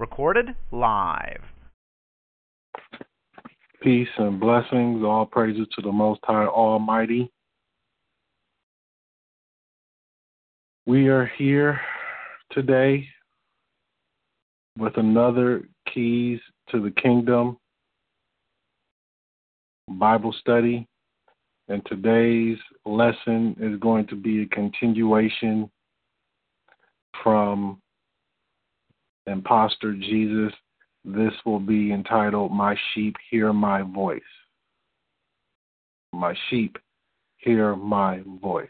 Recorded live. Peace and blessings. All praises to the Most High Almighty. We are here today with another Keys to the Kingdom Bible study. And today's lesson is going to be a continuation from Imposter Jesus. This will be entitled My Sheep Hear My Voice. My sheep hear my voice.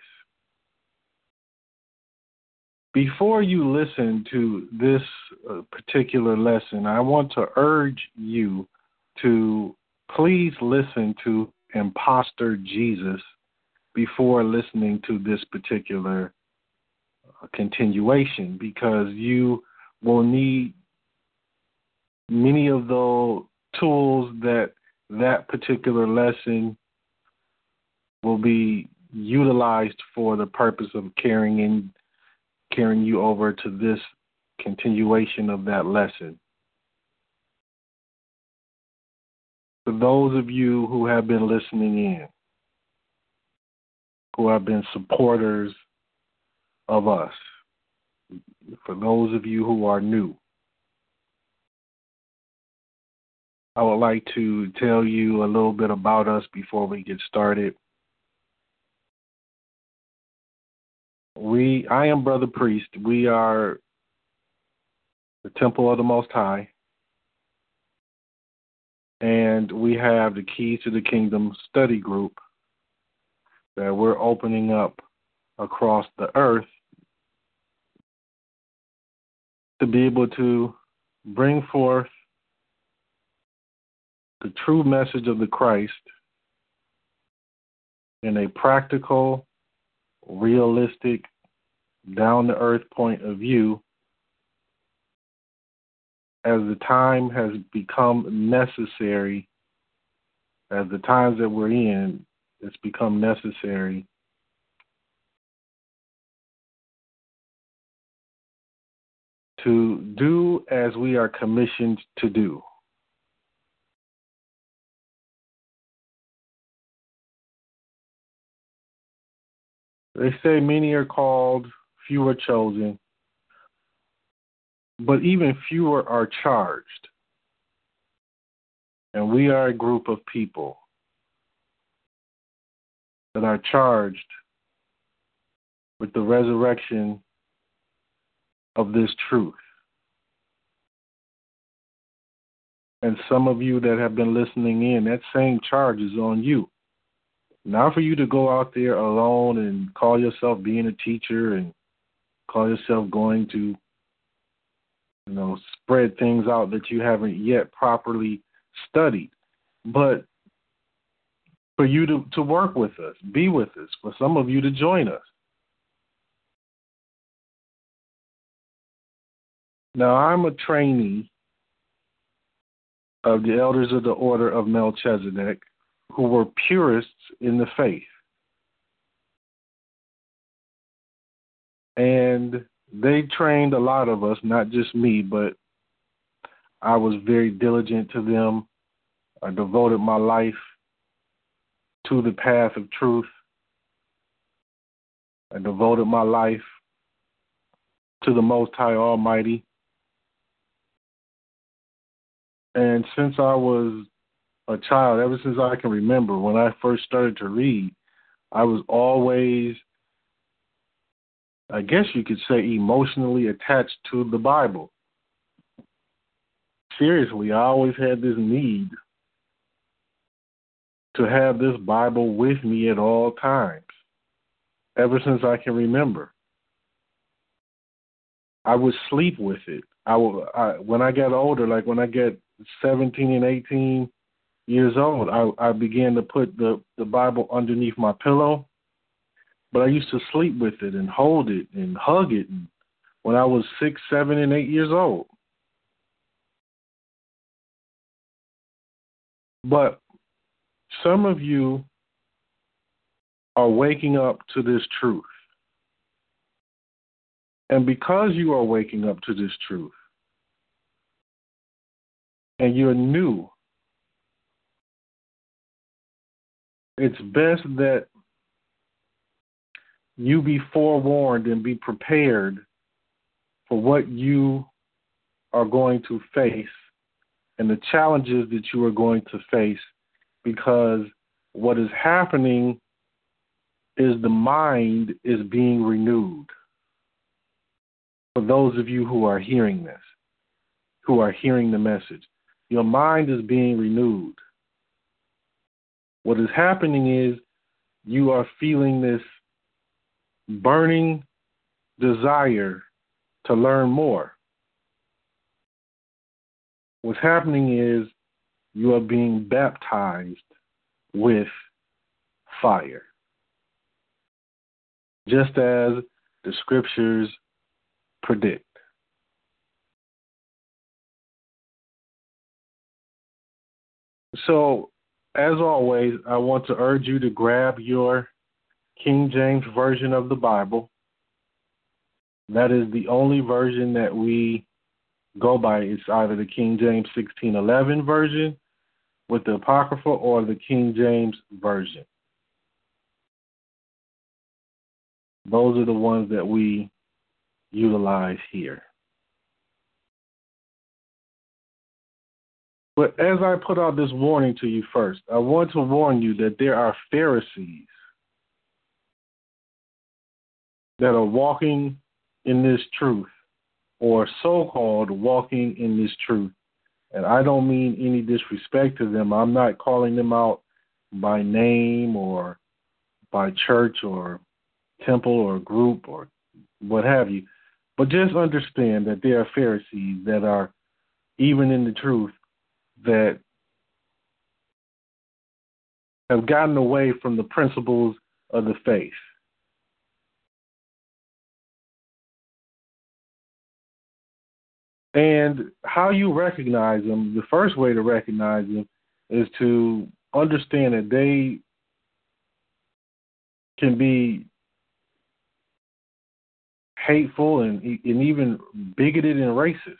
Before you listen to this uh, particular lesson, I want to urge you to please listen to Imposter Jesus before listening to this particular uh, continuation because you will need many of the tools that that particular lesson will be utilized for the purpose of carrying in carrying you over to this continuation of that lesson. For those of you who have been listening in, who have been supporters of us, for those of you who are new, I would like to tell you a little bit about us before we get started. We I am Brother Priest. We are the Temple of the Most High. And we have the Keys to the Kingdom study group that we're opening up across the earth to be able to bring forth the true message of the Christ in a practical, realistic, down to earth point of view as the time has become necessary, as the times that we're in, it's become necessary to do as we are commissioned to do. They say many are called, few are chosen, but even fewer are charged. And we are a group of people that are charged with the resurrection of this truth. And some of you that have been listening in, that same charge is on you. Not for you to go out there alone and call yourself being a teacher and call yourself going to, you know, spread things out that you haven't yet properly studied. But for you to, to work with us, be with us, for some of you to join us. Now, I'm a trainee of the elders of the Order of Melchizedek who were purists in the faith. And they trained a lot of us, not just me, but I was very diligent to them. I devoted my life to the path of truth. I devoted my life to the Most High Almighty. And since I was a child, ever since I can remember, when I first started to read, I was always, I guess you could say, emotionally attached to the Bible. Seriously, I always had this need to have this Bible with me at all times. ever since I can remember. I would sleep with it. I, will, I when I got older, like when I get 17 and 18 years old, I, I began to put the, the Bible underneath my pillow. But I used to sleep with it and hold it and hug it when I was six, seven, and eight years old. But some of you are waking up to this truth. And because you are waking up to this truth, and you're new, it's best that you be forewarned and be prepared for what you are going to face and the challenges that you are going to face because what is happening is the mind is being renewed. For those of you who are hearing this, who are hearing the message, your mind is being renewed. What is happening is you are feeling this burning desire to learn more. What's happening is you are being baptized with fire. Just as the scriptures predict. So, as always, I want to urge you to grab your King James Version of the Bible. That is the only version that we go by. It's either the King James 1611 version with the Apocrypha or the King James Version. Those are the ones that we utilize here. But as I put out this warning to you first, I want to warn you that there are Pharisees that are walking in this truth, or so called walking in this truth. And I don't mean any disrespect to them. I'm not calling them out by name or by church or temple or group or what have you. But just understand that there are Pharisees that are even in the truth that have gotten away from the principles of the faith. And how you recognize them, the first way to recognize them is to understand that they can be hateful and, and even bigoted and racist.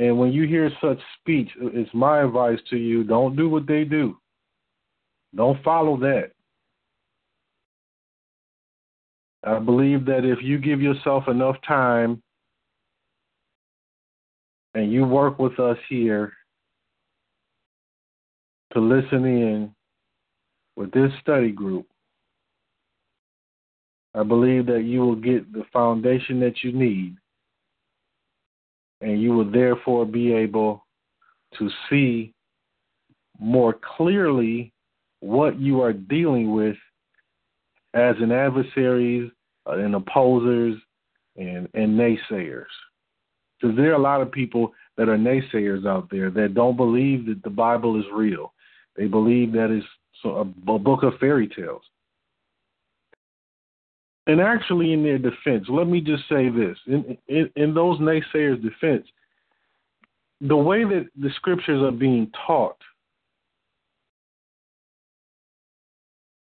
And when you hear such speech, it's my advice to you don't do what they do. Don't follow that. I believe that if you give yourself enough time and you work with us here to listen in with this study group, I believe that you will get the foundation that you need, and you will therefore be able to see more clearly what you are dealing with as an adversaries uh, and opposers and, and naysayers. Because there are a lot of people that are naysayers out there that don't believe that the Bible is real. They believe that it's a, a book of fairy tales. And actually, in their defense, let me just say this: in, in, in those naysayers' defense, the way that the scriptures are being taught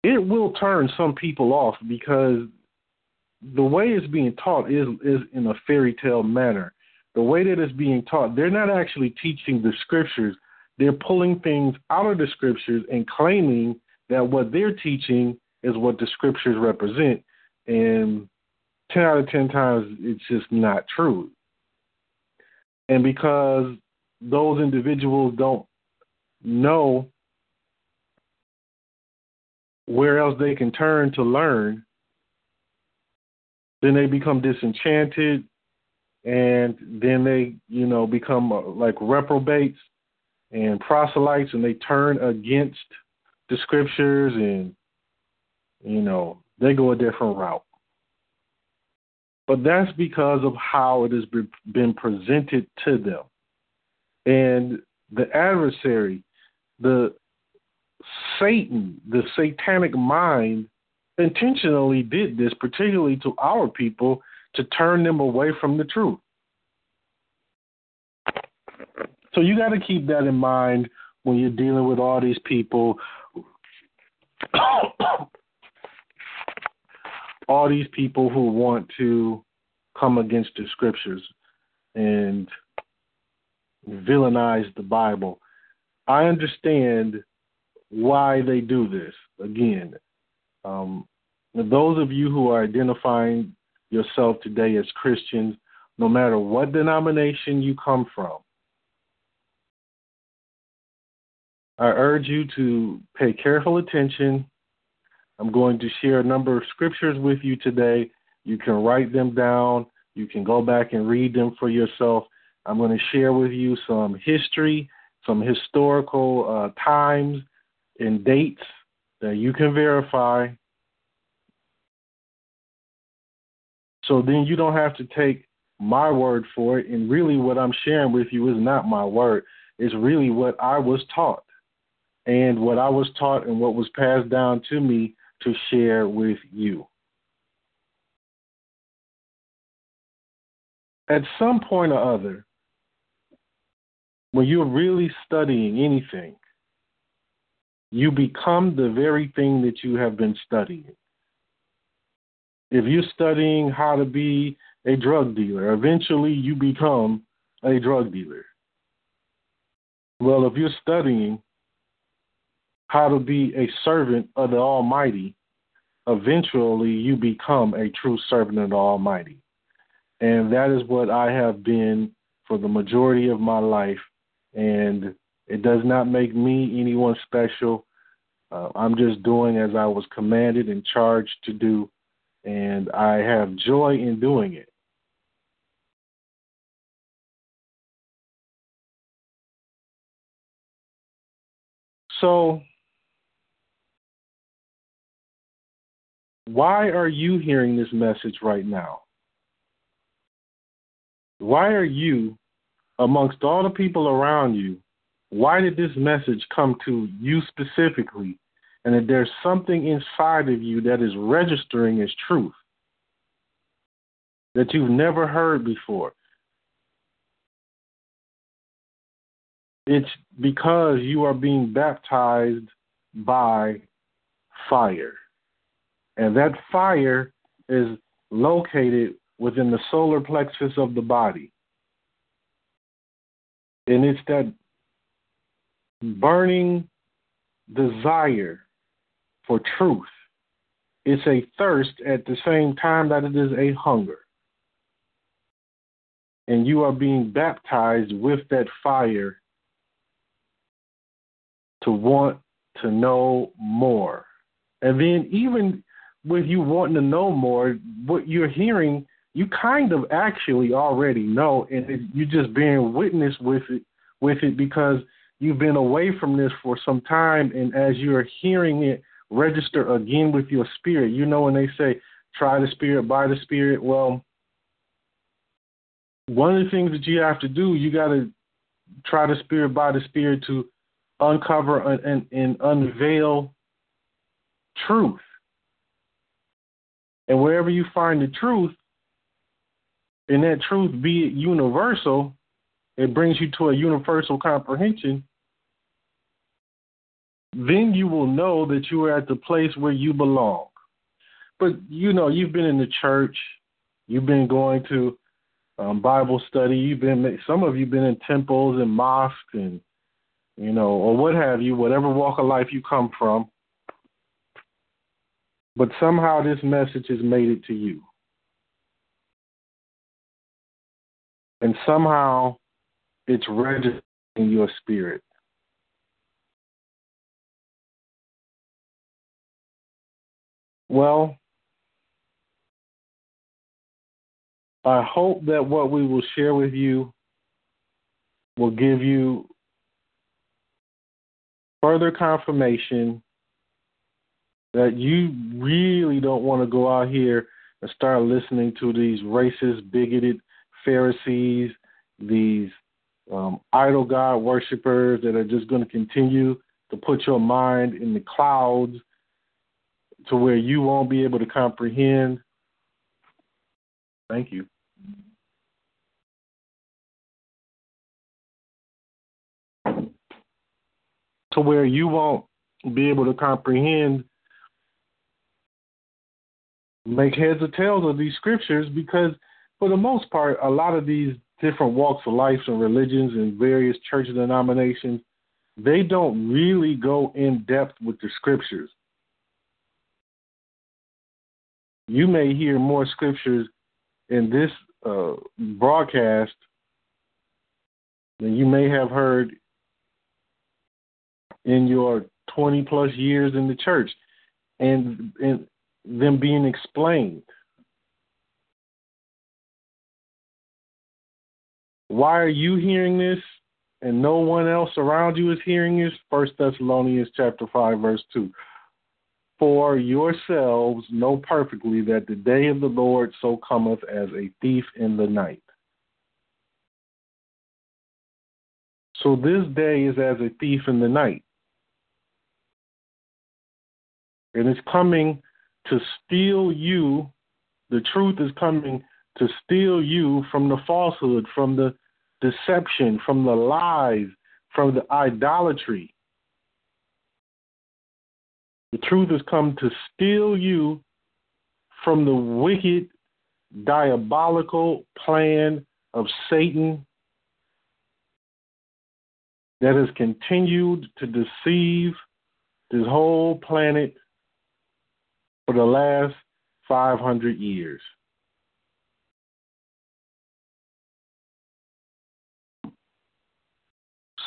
it will turn some people off because the way it's being taught is is in a fairy tale manner. The way that it's being taught, they're not actually teaching the scriptures. They're pulling things out of the scriptures and claiming that what they're teaching is what the scriptures represent. And 10 out of 10 times, it's just not true. And because those individuals don't know where else they can turn to learn, then they become disenchanted and then they, you know, become uh, like reprobates and proselytes and they turn against the scriptures and you know, they go a different route. But that's because of how it has been presented to them. And the adversary, the Satan, the satanic mind, intentionally did this, particularly to our people, to turn them away from the truth. So you got to keep that in mind when you're dealing with all these people. all these people who want to come against the scriptures and villainize the Bible. I understand why they do this. Again, um, those of you who are identifying yourself today as Christians, no matter what denomination you come from, I urge you to pay careful attention. I'm going to share a number of scriptures with you today. You can write them down. You can go back and read them for yourself. I'm going to share with you some history, some historical uh, times and dates that you can verify. So then you don't have to take my word for it. And really, what I'm sharing with you is not my word, it's really what I was taught and what I was taught and what was passed down to me to share with you. At some point or other, when you're really studying anything, you become the very thing that you have been studying. If you're studying how to be a drug dealer, eventually you become a drug dealer. Well, if you're studying how to be a servant of the Almighty, eventually you become a true servant of the Almighty. And that is what I have been for the majority of my life. And it does not make me anyone special. Uh, I'm just doing as I was commanded and charged to do. And I have joy in doing it. So, why are you hearing this message right now? Why are you, amongst all the people around you, why did this message come to you specifically? And that there's something inside of you that is registering as truth that you've never heard before. It's because you are being baptized by fire. And that fire is located within the solar plexus of the body. And it's that burning desire for truth. It's a thirst at the same time that it is a hunger. And you are being baptized with that fire to want to know more. And then, even with you wanting to know more, what you're hearing, you kind of actually already know, and you're just being witness with it, with it because you've been away from this for some time, and as you're hearing it register again with your spirit, you know when they say try the spirit by the spirit, well, one of the things that you have to do, you got to try the spirit by the spirit to uncover and, and, and unveil truth. And wherever you find the truth, and that truth be it universal, it brings you to a universal comprehension, then you will know that you are at the place where you belong. But you know, you've been in the church, you've been going to um, Bible study, you've been some of you've been in temples and mosques and you know, or what have you, whatever walk of life you come from. But somehow this message has made it to you. And somehow it's registered in your spirit. Well, I hope that what we will share with you will give you further confirmation that you really don't want to go out here and start listening to these racist, bigoted Pharisees, these um, idol god worshippers that are just going to continue to put your mind in the clouds to where you won't be able to comprehend. Thank you. To where you won't be able to comprehend, make heads or tails of these scriptures because, for the most part, a lot of these different walks of life and religions and various church denominations, they don't really go in depth with the scriptures. You may hear more scriptures in this uh, broadcast than you may have heard in your 20 plus years in the church and, and them being explained. Why are you hearing this and no one else around you is hearing this? First Thessalonians chapter five, verse two. For yourselves know perfectly that the day of the Lord so cometh as a thief in the night. So this day is as a thief in the night. And it's coming to steal you. The truth is coming to steal you from the falsehood, from the deception, from the lies, from the idolatry. The truth has come to steal you from the wicked, diabolical plan of Satan that has continued to deceive this whole planet for the last 500 years.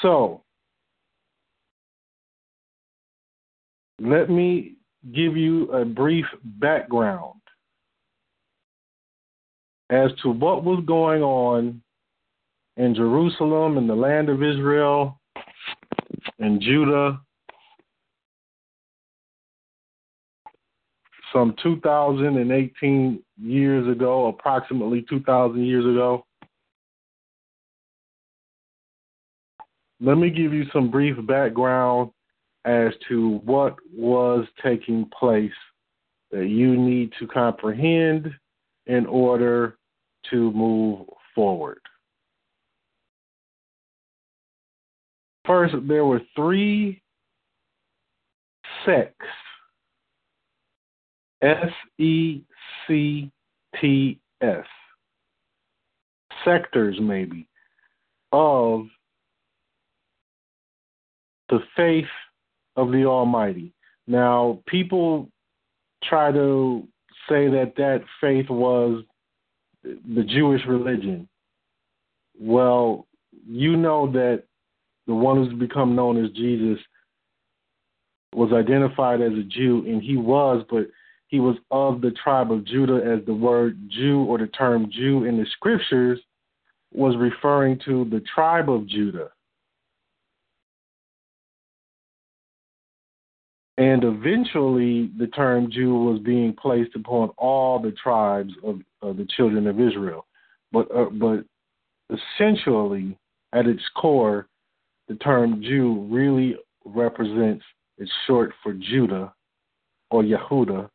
So, let me give you a brief background as to what was going on in Jerusalem and the land of Israel and Judah some 2018 years ago, approximately 2,000 years ago. let me give you some brief background as to what was taking place that you need to comprehend in order to move forward. First, there were three sects S E C T S, sectors maybe, of the faith of the Almighty. Now, people try to say that that faith was the Jewish religion. Well, you know that the one who's become known as Jesus was identified as a Jew, and he was, but he was of the tribe of Judah, as the word Jew or the term Jew in the scriptures was referring to the tribe of Judah. And eventually, the term Jew was being placed upon all the tribes of, of the children of Israel. But, uh, but essentially, at its core, the term Jew really represents, it's short for Judah or Yehuda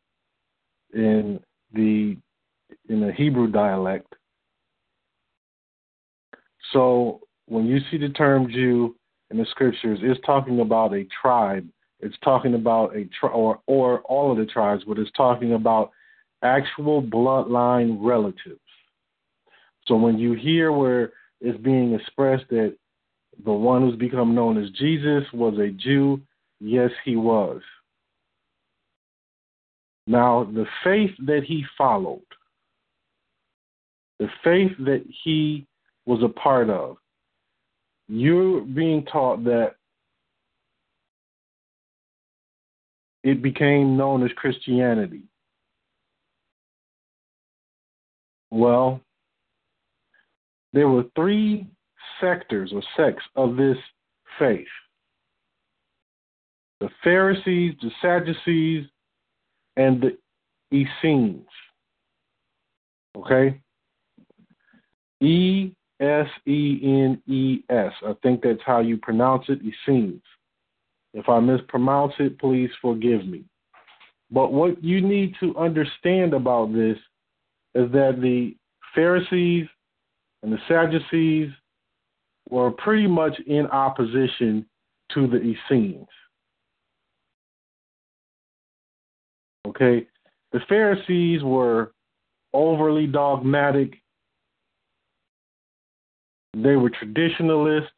in the in the Hebrew dialect. So when you see the term Jew in the scriptures, it's talking about a tribe it's talking about a tri- or or all of the tribes, but it's talking about actual bloodline relatives. So when you hear where it's being expressed that the one who's become known as Jesus was a Jew, yes, he was. Now, the faith that he followed, the faith that he was a part of, you're being taught that it became known as Christianity. Well, there were three sectors or sects of this faith the Pharisees, the Sadducees, and the Essenes. Okay? E S E N E S. I think that's how you pronounce it, Essenes. If I mispronounce it, please forgive me. But what you need to understand about this is that the Pharisees and the Sadducees were pretty much in opposition to the Essenes. Okay? The Pharisees were overly dogmatic, they were traditionalists,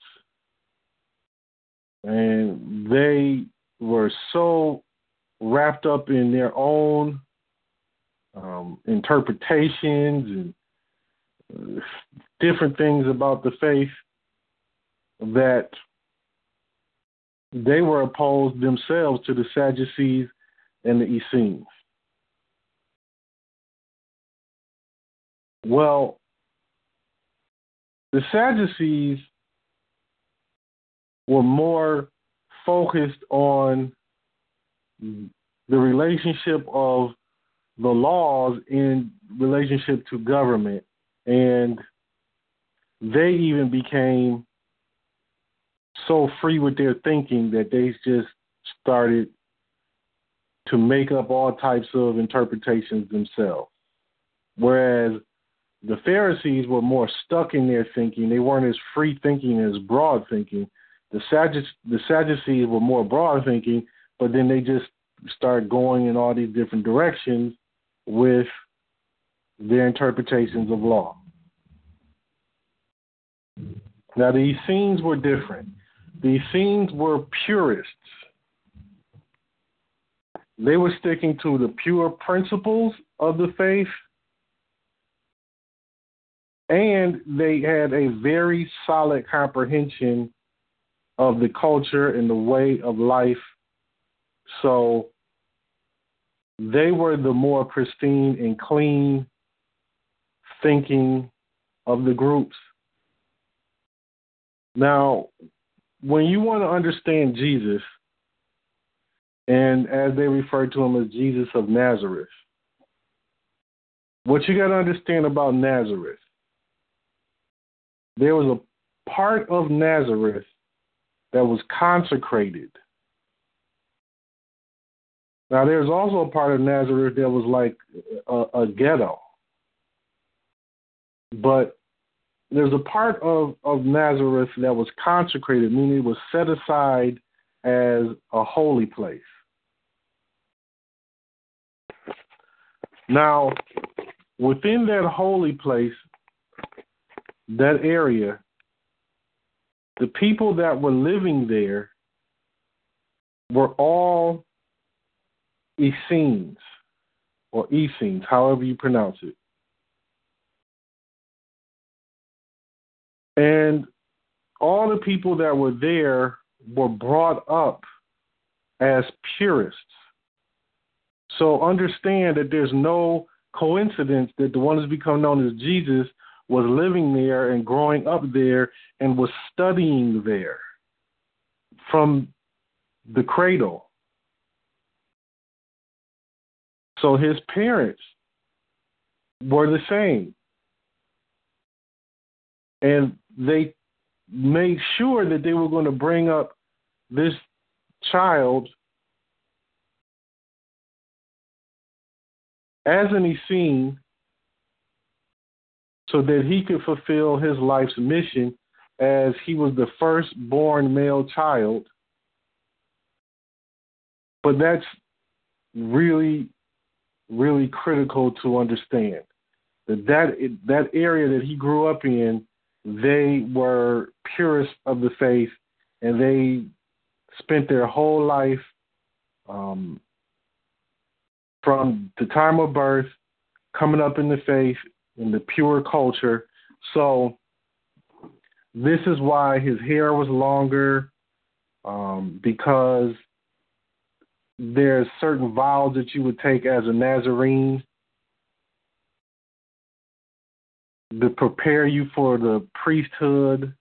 and they were so wrapped up in their own um, interpretations and uh, different things about the faith that they were opposed themselves to the Sadducees and the Essenes. Well, the Sadducees were more focused on the relationship of the laws in relationship to government and they even became so free with their thinking that they just started to make up all types of interpretations themselves. Whereas the Pharisees were more stuck in their thinking. They weren't as free thinking as broad thinking. The, the Sadducees were more broad thinking, but then they just started going in all these different directions with their interpretations of law. Now, the Essenes were different. The Essenes were purists. They were sticking to the pure principles of the faith, and they had a very solid comprehension of the culture and the way of life. So they were the more pristine and clean thinking of the groups. Now, when you want to understand Jesus, and as they refer to him as Jesus of Nazareth, what you got to understand about Nazareth, there was a part of Nazareth that was consecrated. Now, there's also a part of Nazareth that was like a, a ghetto. But there's a part of, of Nazareth that was consecrated, meaning it was set aside as a holy place. Now, within that holy place, that area, the people that were living there were all Essenes or Essenes, however you pronounce it. And all the people that were there were brought up as purists. So understand that there's no coincidence that the one who's become known as Jesus was living there and growing up there and was studying there from the cradle. So his parents were the same. And they made sure that they were going to bring up this child as an Essene so that he could fulfill his life's mission as he was the first born male child. But that's really, really critical to understand that that that area that he grew up in they were purists of the faith and they spent their whole life um, from the time of birth coming up in the faith in the pure culture. So this is why his hair was longer um, because there's certain vows that you would take as a Nazarene to prepare you for the priesthood.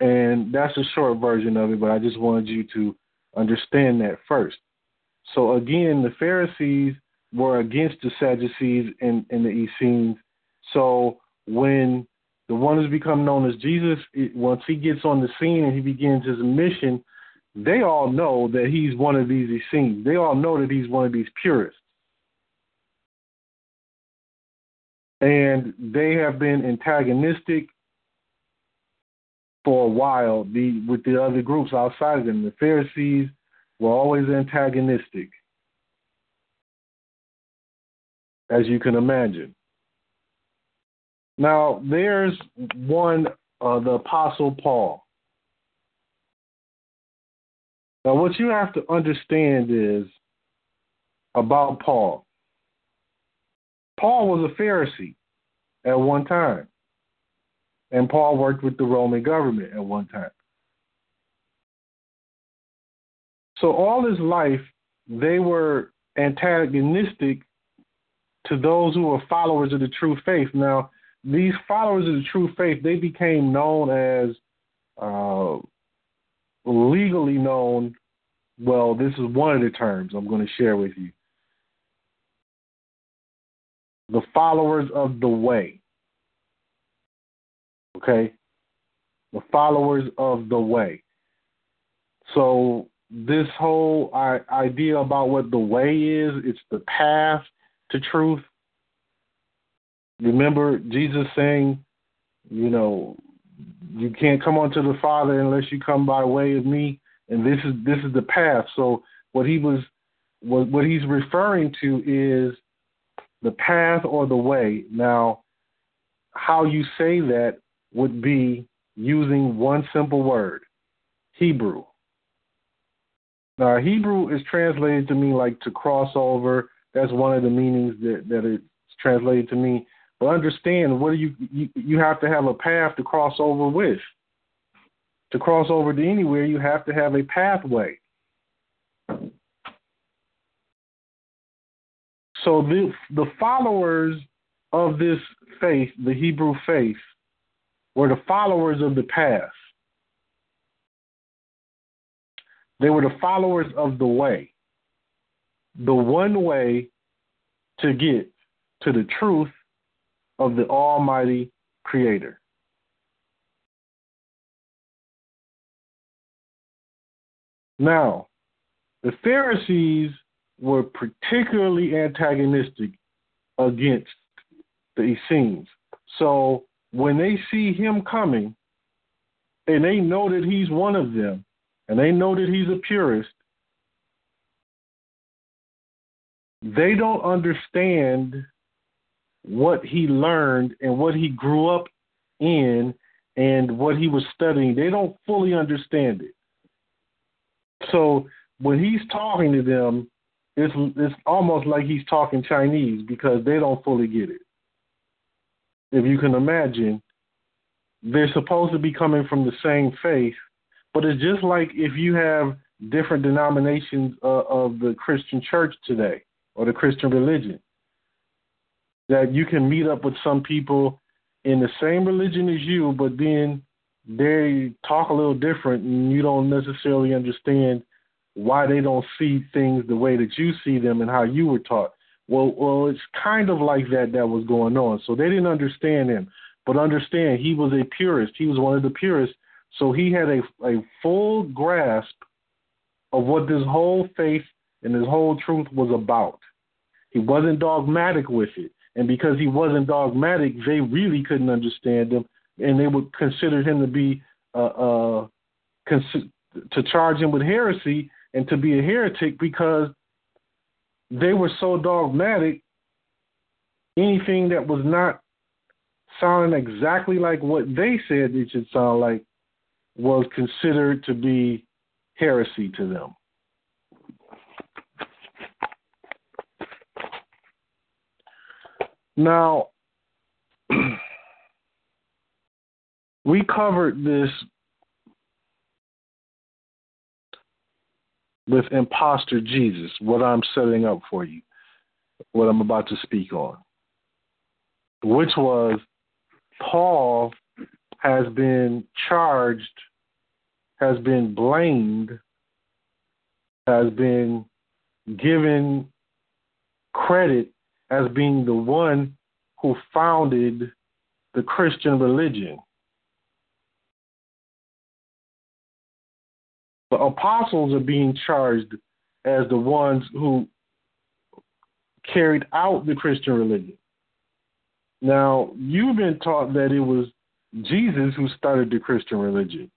And that's a short version of it, but I just wanted you to understand that first. So again, the Pharisees were against the Sadducees and, and the Essenes. So when the one who's become known as Jesus, it, once he gets on the scene and he begins his mission, they all know that he's one of these Essenes. They all know that he's one of these purists. And they have been antagonistic for a while the, with the other groups outside of them. The Pharisees were always antagonistic, as you can imagine. Now, there's one, uh, the Apostle Paul. Now, what you have to understand is about Paul. Paul was a Pharisee at one time, and Paul worked with the Roman government at one time. So, all his life, they were antagonistic to those who were followers of the true faith. Now, these followers of the true faith, they became known as uh, legally known. Well, this is one of the terms I'm going to share with you. The followers of the way. Okay? The followers of the way. So, this whole idea about what the way is, it's the path to truth. Remember Jesus saying, you know, you can't come unto the Father unless you come by way of me, and this is this is the path. So what he was what what he's referring to is the path or the way. Now, how you say that would be using one simple word, Hebrew. Now, Hebrew is translated to mean like to cross over. That's one of the meanings that, that it's translated to mean. But understand, what do you, you you have to have a path to cross over with. To cross over to anywhere, you have to have a pathway. So the the followers of this faith, the Hebrew faith, were the followers of the path. They were the followers of the way. The one way to get to the truth of the Almighty Creator. Now, the Pharisees were particularly antagonistic against the Essenes. So when they see him coming, and they know that he's one of them, and they know that he's a purist, they don't understand what he learned and what he grew up in and what he was studying. They don't fully understand it. So when he's talking to them, it's it's almost like he's talking Chinese because they don't fully get it. If you can imagine, they're supposed to be coming from the same faith, but it's just like if you have different denominations uh, of the Christian church today or the Christian religion that you can meet up with some people in the same religion as you, but then they talk a little different and you don't necessarily understand why they don't see things the way that you see them and how you were taught. Well, well, it's kind of like that that was going on. So they didn't understand him, but understand he was a purist. He was one of the purists. So he had a a full grasp of what this whole faith and this whole truth was about. He wasn't dogmatic with it. And because he wasn't dogmatic, they really couldn't understand him, and they would consider him to be uh, uh, cons- to charge him with heresy and to be a heretic because they were so dogmatic. Anything that was not sounding exactly like what they said it should sound like was considered to be heresy to them. Now, we covered this with imposter Jesus, what I'm setting up for you, what I'm about to speak on, which was Paul has been charged, has been blamed, has been given credit as being the one who founded the Christian religion. The apostles are being charged as the ones who carried out the Christian religion. Now, you've been taught that it was Jesus who started the Christian religion.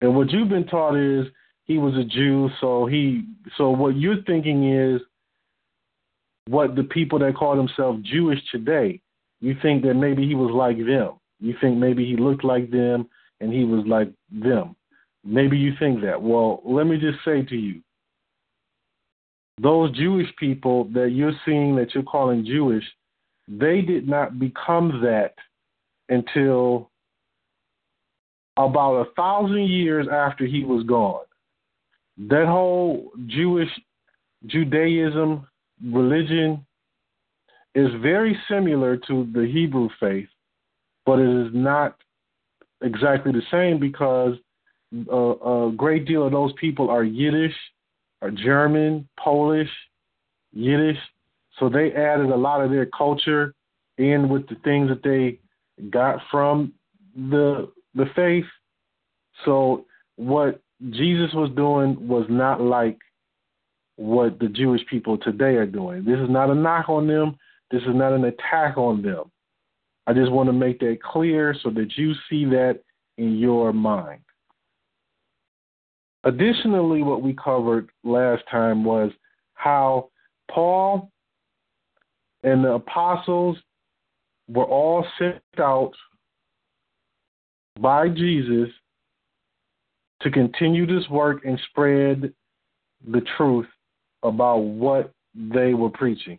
And what you've been taught is he was a Jew, so he so what you're thinking is what the people that call themselves Jewish today, you think that maybe he was like them. You think maybe he looked like them and he was like them. Maybe you think that. Well, let me just say to you, those Jewish people that you're seeing that you're calling Jewish, they did not become that until about a thousand years after he was gone. That whole Jewish Judaism religion is very similar to the Hebrew faith, but it is not exactly the same because a, a great deal of those people are Yiddish, are German, Polish, Yiddish. So they added a lot of their culture in with the things that they got from the the faith. So what Jesus was doing was not like what the Jewish people today are doing. This is not a knock on them. This is not an attack on them. I just want to make that clear so that you see that in your mind. Additionally, what we covered last time was how Paul and the apostles were all sent out by Jesus to continue this work and spread the truth about what they were preaching.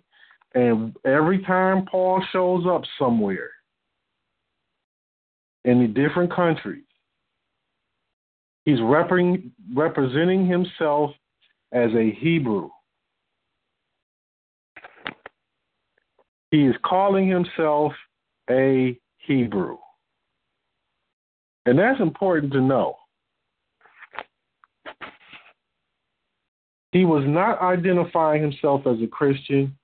And every time Paul shows up somewhere in the different countries, he's repre- representing himself as a Hebrew. He is calling himself a Hebrew. And that's important to know. He was not identifying himself as a Christian.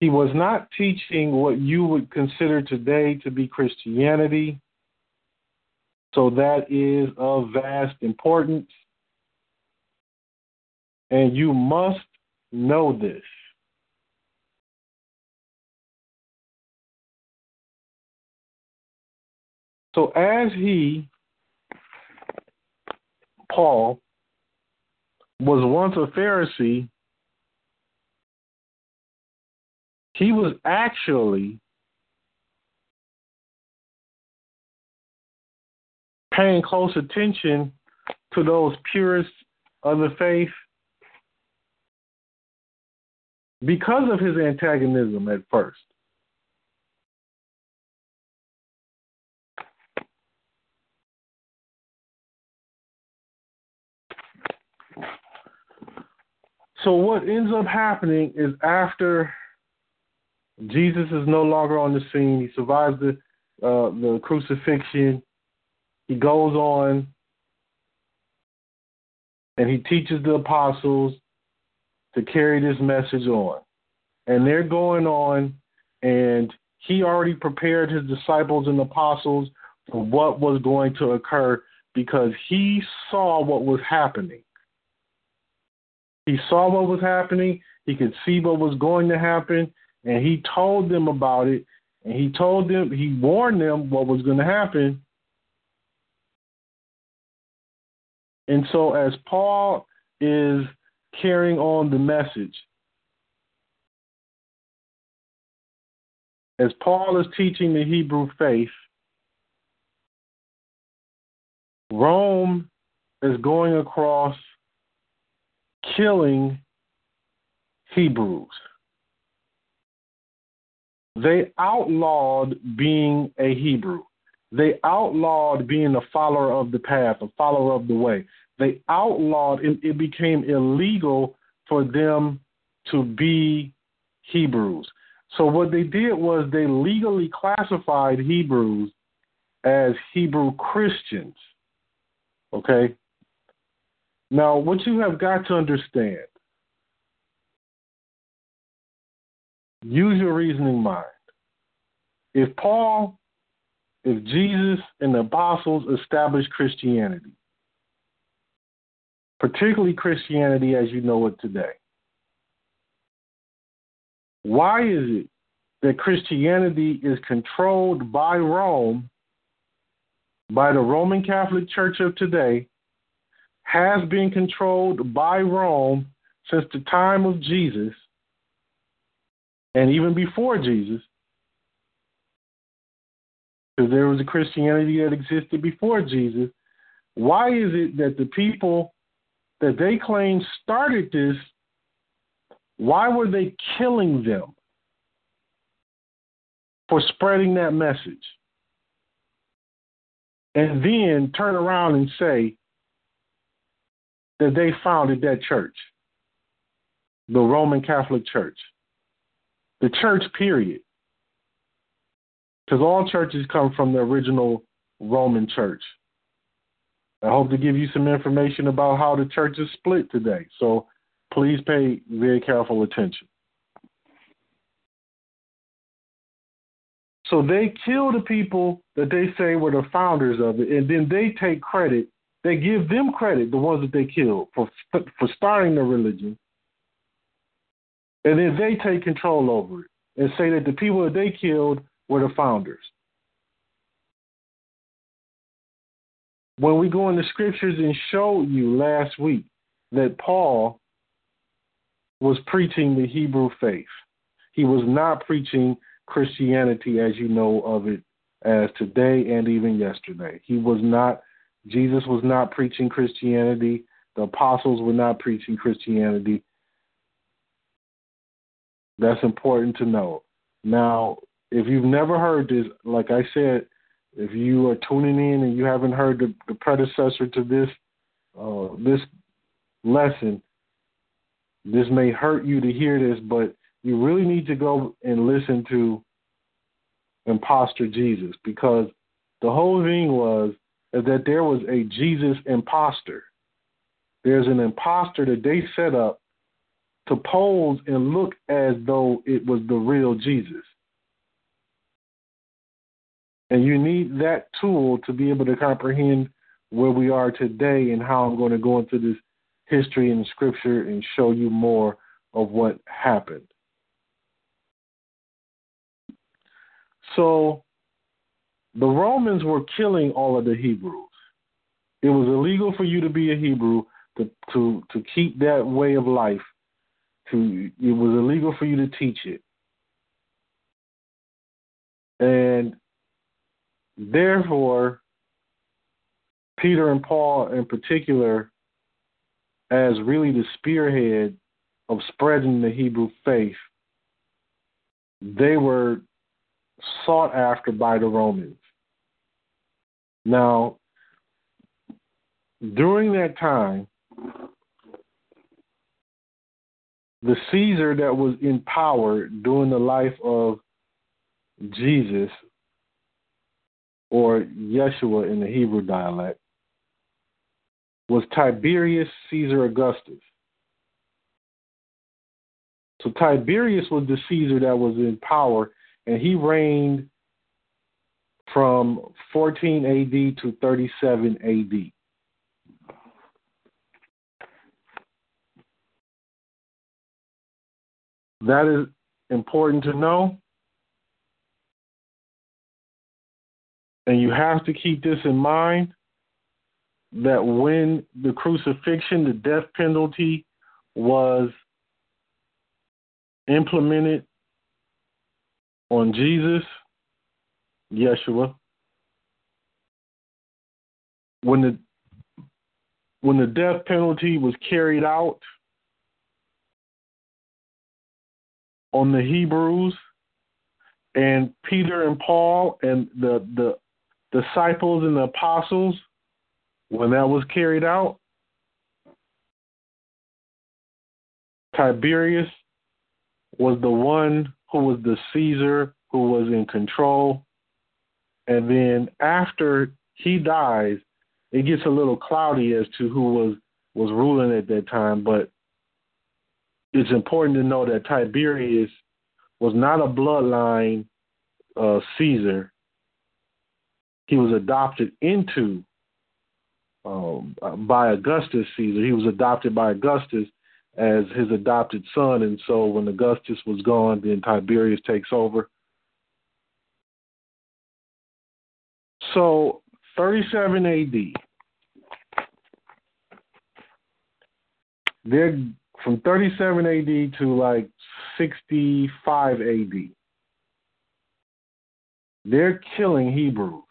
He was not teaching what you would consider today to be Christianity. So that is of vast importance. And you must know this. So as he, Paul, was once a Pharisee, he was actually paying close attention to those purists of the faith because of his antagonism at first. So what ends up happening is after Jesus is no longer on the scene, he survives the uh, the crucifixion. He goes on and he teaches the apostles to carry this message on. And they're going on, and he already prepared his disciples and apostles for what was going to occur because he saw what was happening. He saw what was happening, he could see what was going to happen, and he told them about it. And he told them, he warned them what was going to happen. And so, as Paul is carrying on the message, as Paul is teaching the Hebrew faith, Rome is going across killing Hebrews. They outlawed being a Hebrew. They outlawed being a follower of the path, a follower of the way. They outlawed, it, it became illegal for them to be Hebrews. So what they did was they legally classified Hebrews as Hebrew Christians. Okay? Now, what you have got to understand, use your reasoning mind. If Paul, if Jesus and the apostles established Christianity, particularly Christianity as you know it today, why is it that Christianity is controlled by Rome, by the Roman Catholic Church of today, has been controlled by Rome since the time of Jesus and even before Jesus, because there was a Christianity that existed before Jesus. Why is it that the people that they claim started this, why were they killing them for spreading that message? And then turn around and say, that they founded that church, the Roman Catholic Church. The church, period. Because all churches come from the original Roman church. I hope to give you some information about how the church is split today. So please pay very careful attention. So they kill the people that they say were the founders of it, and then they take credit they give them credit, the ones that they killed, for for starting the religion, and then they take control over it and say that the people that they killed were the founders. When we go in the scriptures and show you last week that Paul was preaching the Hebrew faith, he was not preaching Christianity as you know of it as today and even yesterday. He was not Jesus was not preaching Christianity. The apostles were not preaching Christianity. That's important to know. Now, if you've never heard this, like I said, if you are tuning in and you haven't heard the, the predecessor to this uh, this lesson, this may hurt you to hear this, but you really need to go and listen to Imposter Jesus because the whole thing was is that there was a Jesus imposter. There's an imposter that they set up to pose and look as though it was the real Jesus. And you need that tool to be able to comprehend where we are today and how I'm going to go into this history and scripture and show you more of what happened. So the Romans were killing all of the Hebrews. It was illegal for you to be a Hebrew to to to keep that way of life. To it was illegal for you to teach it, and therefore, Peter and Paul, in particular, as really the spearhead of spreading the Hebrew faith, they were sought after by the Romans. Now, during that time, the Caesar that was in power during the life of Jesus, or Yeshua in the Hebrew dialect, was Tiberius Caesar Augustus. So Tiberius was the Caesar that was in power, and he reigned from 14 AD to 37 AD. That is important to know. And you have to keep this in mind that when the crucifixion, the death penalty, was implemented on Jesus, Yeshua, when the when the death penalty was carried out on the Hebrews and Peter and Paul and the the disciples and the apostles when that was carried out Tiberius was the one who was the Caesar who was in control and then after he dies it gets a little cloudy as to who was was ruling at that time, but it's important to know that Tiberius was not a bloodline uh, Caesar. He was adopted into um, by Augustus Caesar. He was adopted by Augustus as his adopted son, and so when Augustus was gone, then Tiberius takes over. So 37 AD. They're from 37 AD to like 65 AD. They're killing Hebrews.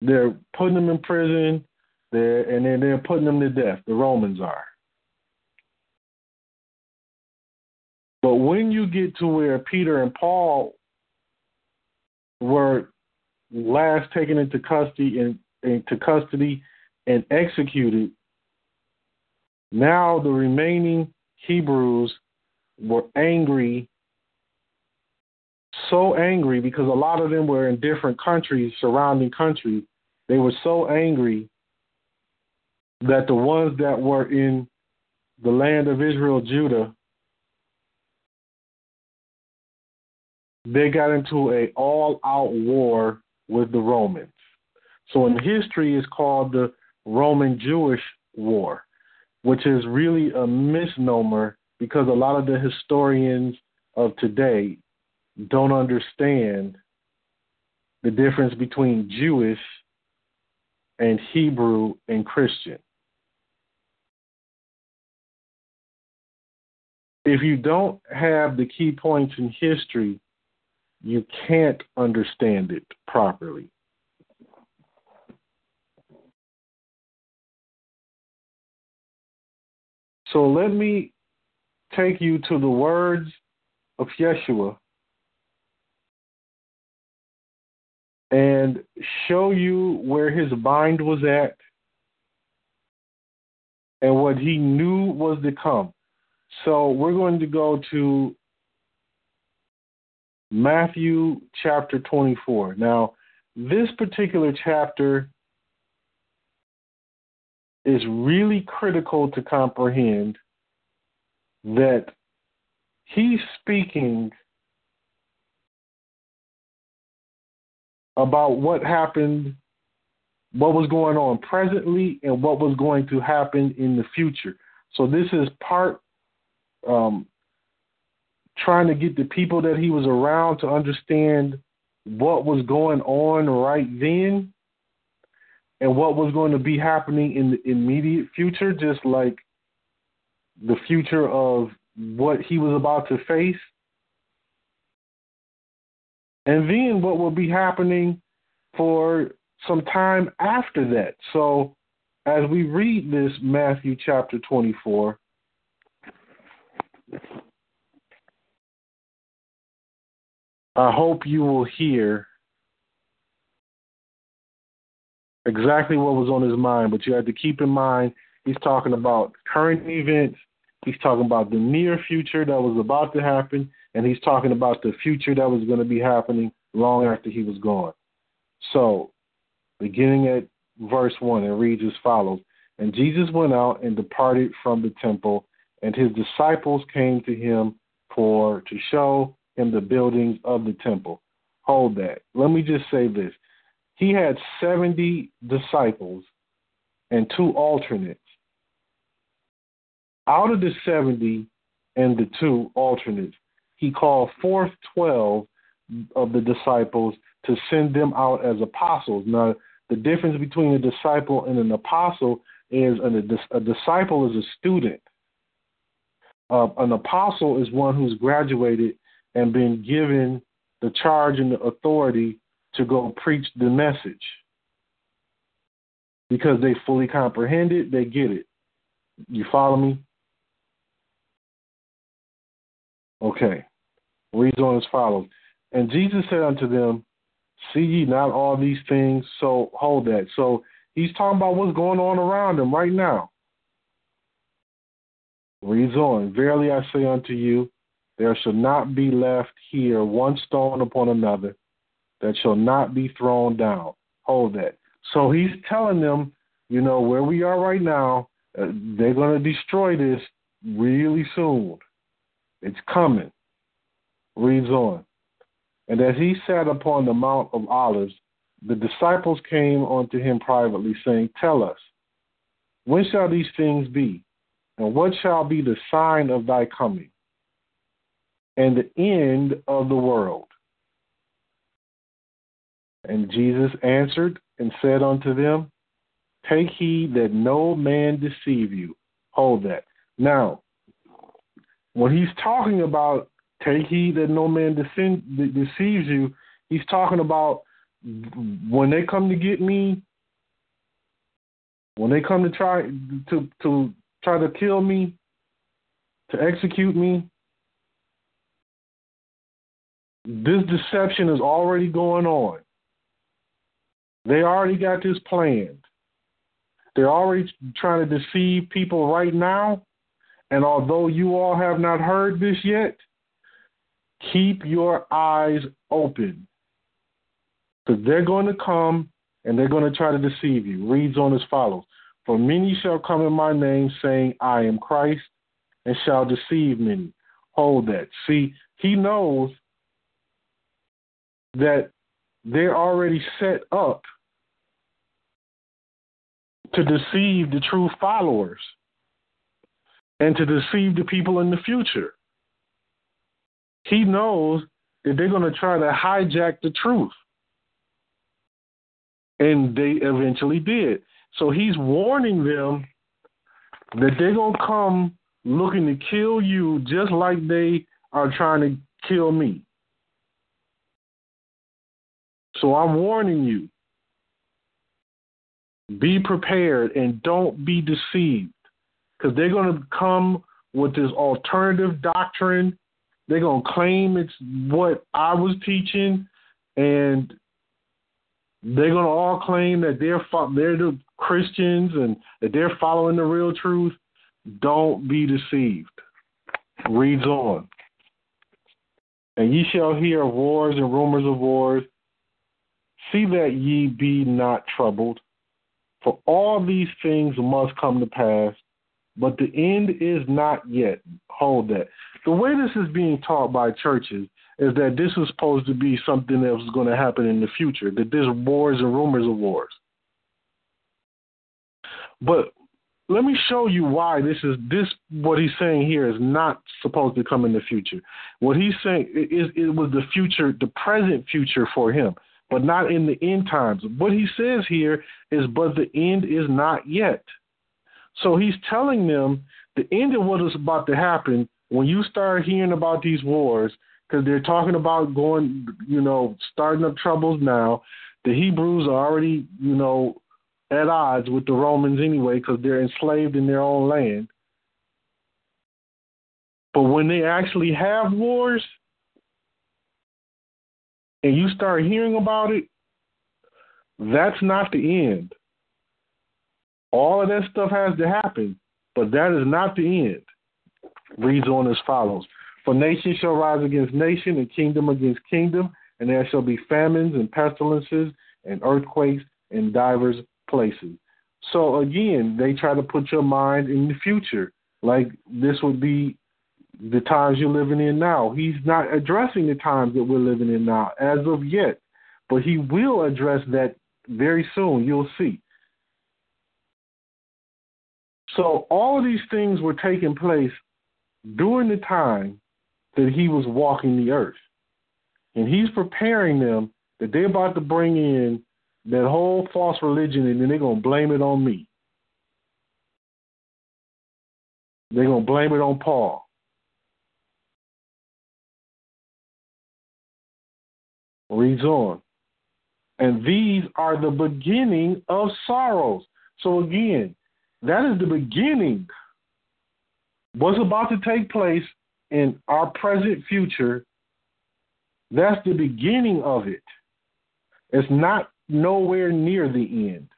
They're putting them in prison, they're, and then they're putting them to death. The Romans are. But when you get to where Peter and Paul were last taken into custody and into custody and executed, now the remaining Hebrews were angry, so angry because a lot of them were in different countries, surrounding countries. They were so angry that the ones that were in the land of Israel, Judah, they got into a all-out war with the Romans. So in history, it's called the Roman Jewish War, which is really a misnomer because a lot of the historians of today don't understand the difference between Jewish and Hebrew and Christian. If you don't have the key points in history, you can't understand it properly. So let me take you to the words of Yeshua and show you where his mind was at and what he knew was to come. So we're going to go to Matthew chapter 24. Now, this particular chapter is really critical to comprehend that he's speaking about what happened, what was going on presently, and what was going to happen in the future. So this is part um, trying to get the people that he was around to understand what was going on right then and what was going to be happening in the immediate future, just like the future of what he was about to face. And then what will be happening for some time after that. So, as we read this Matthew chapter 24, I hope you will hear exactly what was on his mind, but you have to keep in mind he's talking about current events, he's talking about the near future that was about to happen, and he's talking about the future that was going to be happening long after he was gone. So, beginning at verse 1, it reads as follows And Jesus went out and departed from the temple, and his disciples came to him for to show in the buildings of the temple. Hold that. Let me just say this. He had 70 disciples and two alternates. Out of the 70 and the two alternates, he called forth 12 of the disciples to send them out as apostles. Now, the difference between a disciple and an apostle is a, a disciple is a student. Uh, an apostle is one who's graduated and been given the charge and the authority to go preach the message. Because they fully comprehend it, they get it. You follow me? Okay. Reads on as follows. And Jesus said unto them, See ye not all these things? So hold that. So he's talking about what's going on around him right now. Reads on. Verily I say unto you, there shall not be left here one stone upon another that shall not be thrown down. Hold that. So he's telling them you know, where we are right now, uh, they're going to destroy this really soon. It's coming. Reads on. And as he sat upon the Mount of Olives, the disciples came unto him privately, saying, Tell us, when shall these things be? And what shall be the sign of thy coming? And the end of the world? And Jesus answered and said unto them, Take heed that no man deceive you. Hold that. Now, when he's talking about take heed that no man deceives you, he's talking about when they come to get me, when they come to try to to try to kill me, to execute me, this deception is already going on. They already got this planned. They're already trying to deceive people right now. And although you all have not heard this yet, keep your eyes open. Because they're going to come and they're going to try to deceive you. Reads on as follows For many shall come in my name, saying, I am Christ, and shall deceive many. Hold that. See, he knows that they're already set up to deceive the true followers and to deceive the people in the future. He knows that they're going to try to hijack the truth. And they eventually did. So he's warning them that they're going to come looking to kill you just like they are trying to kill me. So I'm warning you be prepared and don't be deceived because they're going to come with this alternative doctrine. They're going to claim it's what I was teaching, and they're going to all claim that they're they're the Christians and that they're following the real truth. Don't be deceived. Reads on. And ye shall hear of wars and rumors of wars. See that ye be not troubled, for all these things must come to pass, but the end is not yet. Hold that. The way this is being taught by churches is that this is supposed to be something that was going to happen in the future, that there's wars and rumors of wars. But let me show you why this is this what he's saying here is not supposed to come in the future. What he's saying is it was the future, the present future for him but not in the end times. What he says here is, but the end is not yet. So he's telling them the end of what is about to happen when you start hearing about these wars, because they're talking about going, you know, starting up troubles now. The Hebrews are already, you know, at odds with the Romans anyway, because they're enslaved in their own land. But when they actually have wars, and you start hearing about it, that's not the end. All of that stuff has to happen, but that is not the end. Reads on as follows For nation shall rise against nation, and kingdom against kingdom, and there shall be famines and pestilences and earthquakes in divers places. So again, they try to put your mind in the future, like this would be the times you're living in now. He's not addressing the times that we're living in now as of yet, but he will address that very soon. You'll see. So all of these things were taking place during the time that he was walking the earth. And he's preparing them that they're about to bring in that whole false religion and then they're going to blame it on me. They're going to blame it on Paul. Reads on. And these are the beginning of sorrows. So again, that is the beginning. What's about to take place in our present future, that's the beginning of it. It's not nowhere near the end.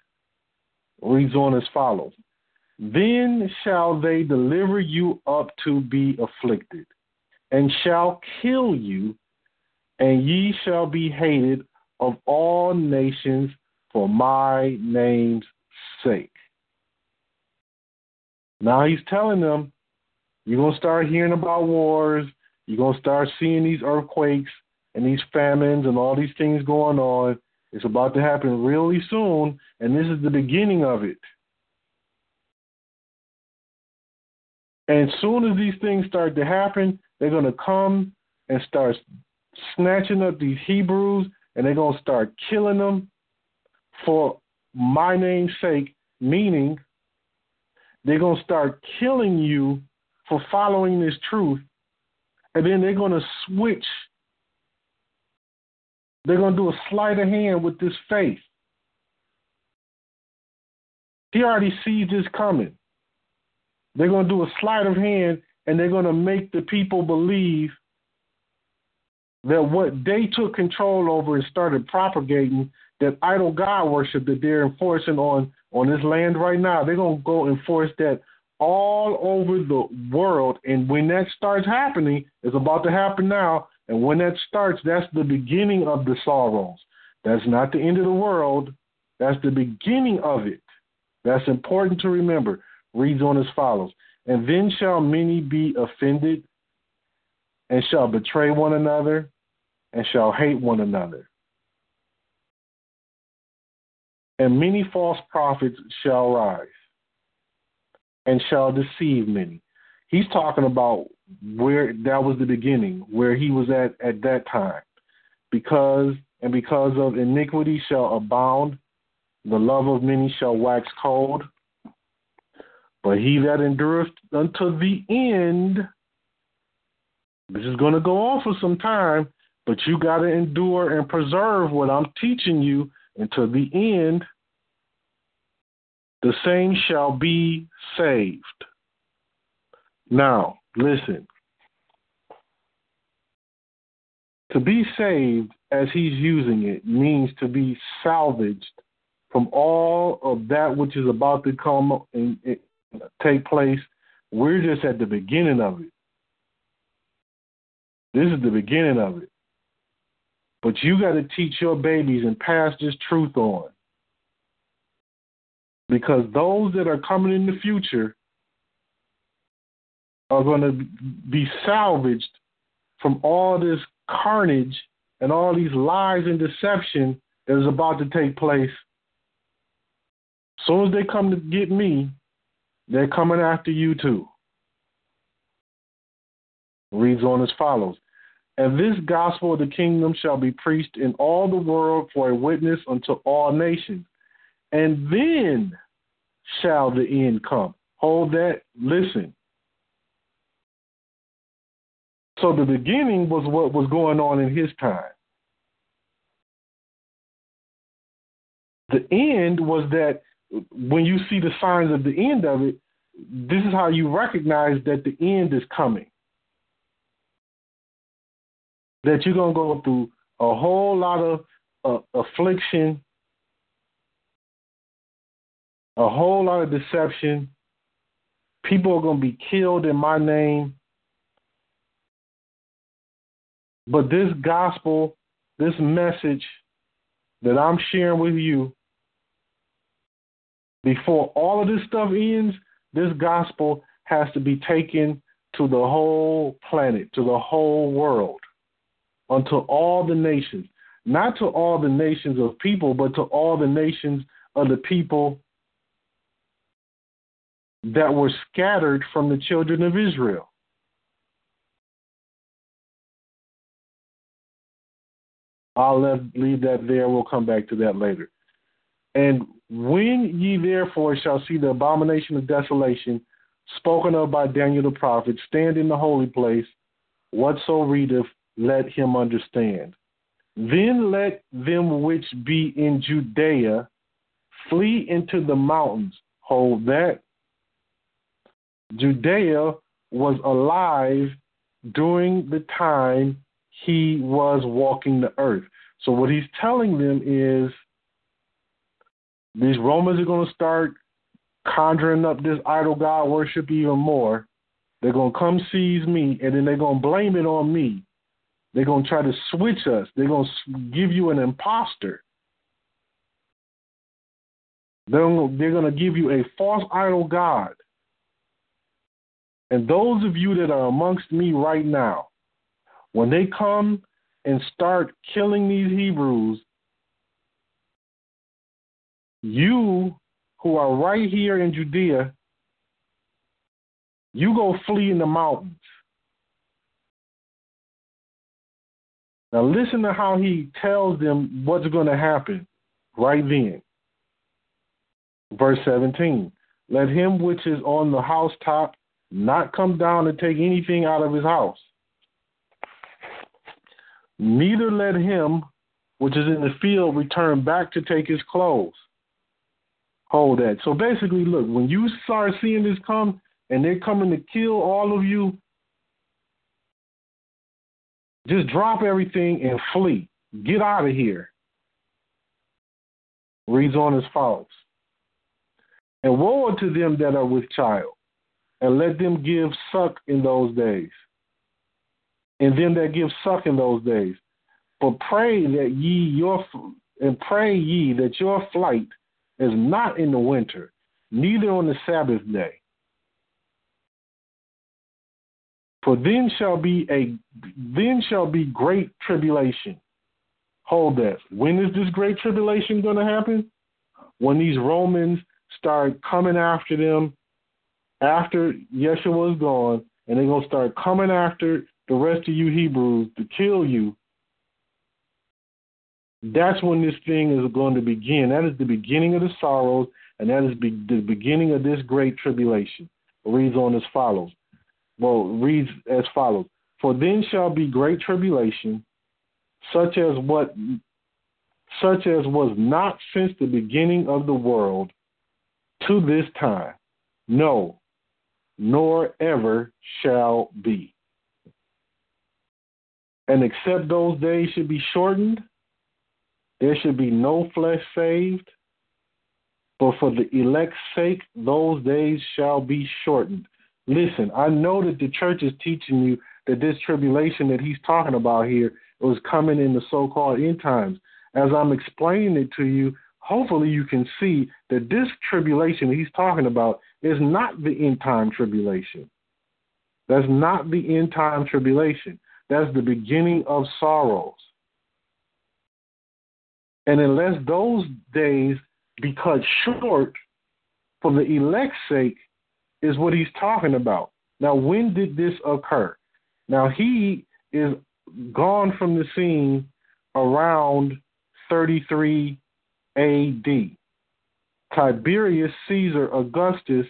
Reads on as follows Then shall they deliver you up to be afflicted, and shall kill you, and ye shall be hated of all nations for my name's sake. Now he's telling them, you're going to start hearing about wars. You're going to start seeing these earthquakes and these famines and all these things going on. It's about to happen really soon, and this is the beginning of it. And as soon as these things start to happen, they're going to come and start snatching up these Hebrews and they're going to start killing them for my name's sake, meaning they're going to start killing you for following this truth. And then they're going to switch. They're going to do a sleight of hand with this faith. He already sees this coming. They're going to do a sleight of hand and they're going to make the people believe that what they took control over and started propagating that idol god worship that they're enforcing on on this land right now, they're gonna go enforce that all over the world. And when that starts happening, it's about to happen now. And when that starts, that's the beginning of the sorrows. That's not the end of the world. That's the beginning of it. That's important to remember. Reads on as follows. And then shall many be offended and shall betray one another and shall hate one another. And many false prophets shall rise and shall deceive many. He's talking about where that was the beginning, where he was at at that time. Because and because of iniquity shall abound, the love of many shall wax cold. But he that endureth unto the end, this is going to go on for some time, but you got to endure and preserve what I'm teaching you until the end. The same shall be saved. Now, listen. To be saved, as he's using it, means to be salvaged from all of that which is about to come and, take place. We're just at the beginning of it. This is the beginning of it. But you got to teach your babies and pass this truth on. Because those that are coming in the future are going to be salvaged from all this carnage and all these lies and deception that is about to take place. As soon as they come to get me, they're coming after you too. Reads on as follows and this gospel of the kingdom shall be preached in all the world for a witness unto all nations. And then shall the end come. Hold that, listen. So the beginning was what was going on in his time. The end was that when you see the signs of the end of it, this is how you recognize that the end is coming that you're going to go through a whole lot of uh, affliction, a whole lot of deception. People are going to be killed in my name. But this gospel, this message that I'm sharing with you, before all of this stuff ends, this gospel has to be taken to the whole planet, to the whole world unto all the nations, not to all the nations of people, but to all the nations of the people that were scattered from the children of Israel. I'll leave that there. We'll come back to that later. And when ye therefore shall see the abomination of desolation spoken of by Daniel the prophet stand in the holy place, whatso readeth, let him understand. Then let them which be in Judea flee into the mountains. Hold that. Judea was alive during the time he was walking the earth. So what he's telling them is these Romans are going to start conjuring up this idol god worship even more. They're going to come seize me, and then they're going to blame it on me. They're going to try to switch us. They're going to give you an impostor. They're, they're going to give you a false idol God. And those of you that are amongst me right now, when they come and start killing these Hebrews, you who are right here in Judea, you go flee in the mountains. Now, listen to how he tells them what's going to happen right then. Verse 17 Let him which is on the housetop not come down and take anything out of his house. Neither let him which is in the field return back to take his clothes. Hold that. So basically, look, when you start seeing this come and they're coming to kill all of you, just drop everything and flee. Get out of here. Reads on as follows And woe unto them that are with child, and let them give suck in those days, and them that give suck in those days. But pray that ye your and pray ye that your flight is not in the winter, neither on the Sabbath day, For then shall be a then shall be great tribulation. Hold that. When is this great tribulation going to happen? When these Romans start coming after them after Yeshua is gone, and they're going to start coming after the rest of you Hebrews to kill you. That's when this thing is going to begin. That is the beginning of the sorrows, and that is be- the beginning of this great tribulation. It reads on as follows well, reads as follows For then shall be great tribulation, such as what such as was not since the beginning of the world to this time, no, nor ever shall be. And except those days should be shortened, there should be no flesh saved. But for the elect's sake, those days shall be shortened. Listen, I know that the church is teaching you that this tribulation that he's talking about here was coming in the so called end times. As I'm explaining it to you, hopefully you can see that this tribulation he's talking about is not the end time tribulation. That's not the end time tribulation. That's the beginning of sorrows. And unless those days be cut short for the elect's sake, is what he's talking about. Now, when did this occur? Now, he is gone from the scene around 33 AD. Tiberius Caesar Augustus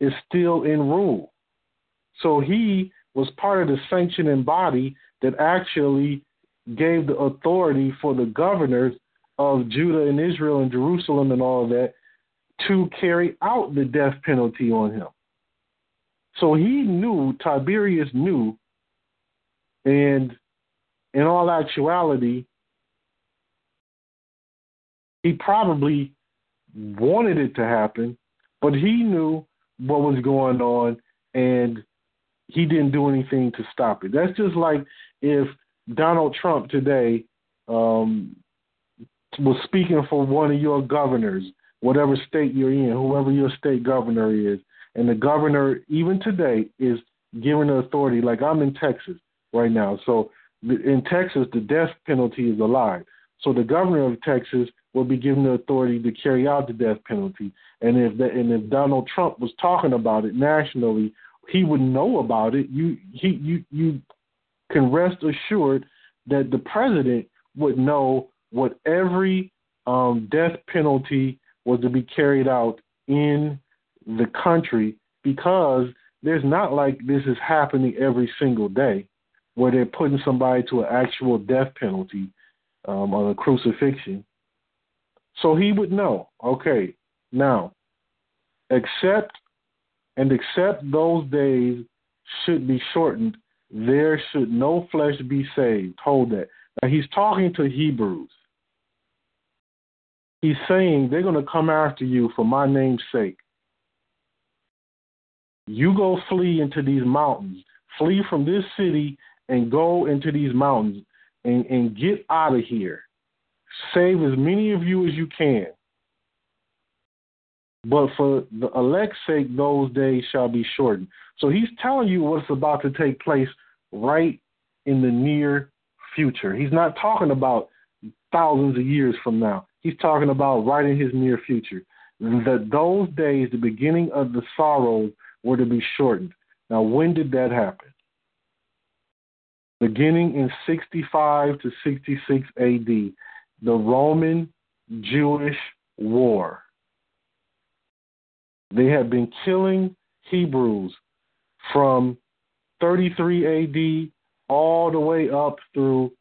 is still in rule. So he was part of the sanctioning body that actually gave the authority for the governors of Judah and Israel and Jerusalem and all of that to carry out the death penalty on him. So he knew, Tiberius knew, and in all actuality, he probably wanted it to happen, but he knew what was going on and he didn't do anything to stop it. That's just like if Donald Trump today um, was speaking for one of your governors, whatever state you're in, whoever your state governor is, and the governor, even today, is given the authority. Like I'm in Texas right now. So in Texas, the death penalty is alive. So the governor of Texas will be given the authority to carry out the death penalty. And if the, and if Donald Trump was talking about it nationally, he would know about it. You he you you can rest assured that the president would know what every um, death penalty was to be carried out in the country because there's not like this is happening every single day where they're putting somebody to an actual death penalty um, on a crucifixion. So he would know, okay, now, accept and accept those days should be shortened. There should no flesh be saved. Hold that. Now he's talking to Hebrews. He's saying they're going to come after you for my name's sake. You go flee into these mountains, flee from this city and go into these mountains and, and get out of here. Save as many of you as you can. but for the elect's sake, those days shall be shortened. So he's telling you what's about to take place right in the near future. He's not talking about thousands of years from now. He's talking about right in his near future. That those days, the beginning of the sorrows, were to be shortened. Now, when did that happen? Beginning in 65 to 66 AD, the Roman Jewish War. They had been killing Hebrews from 33 AD all the way up through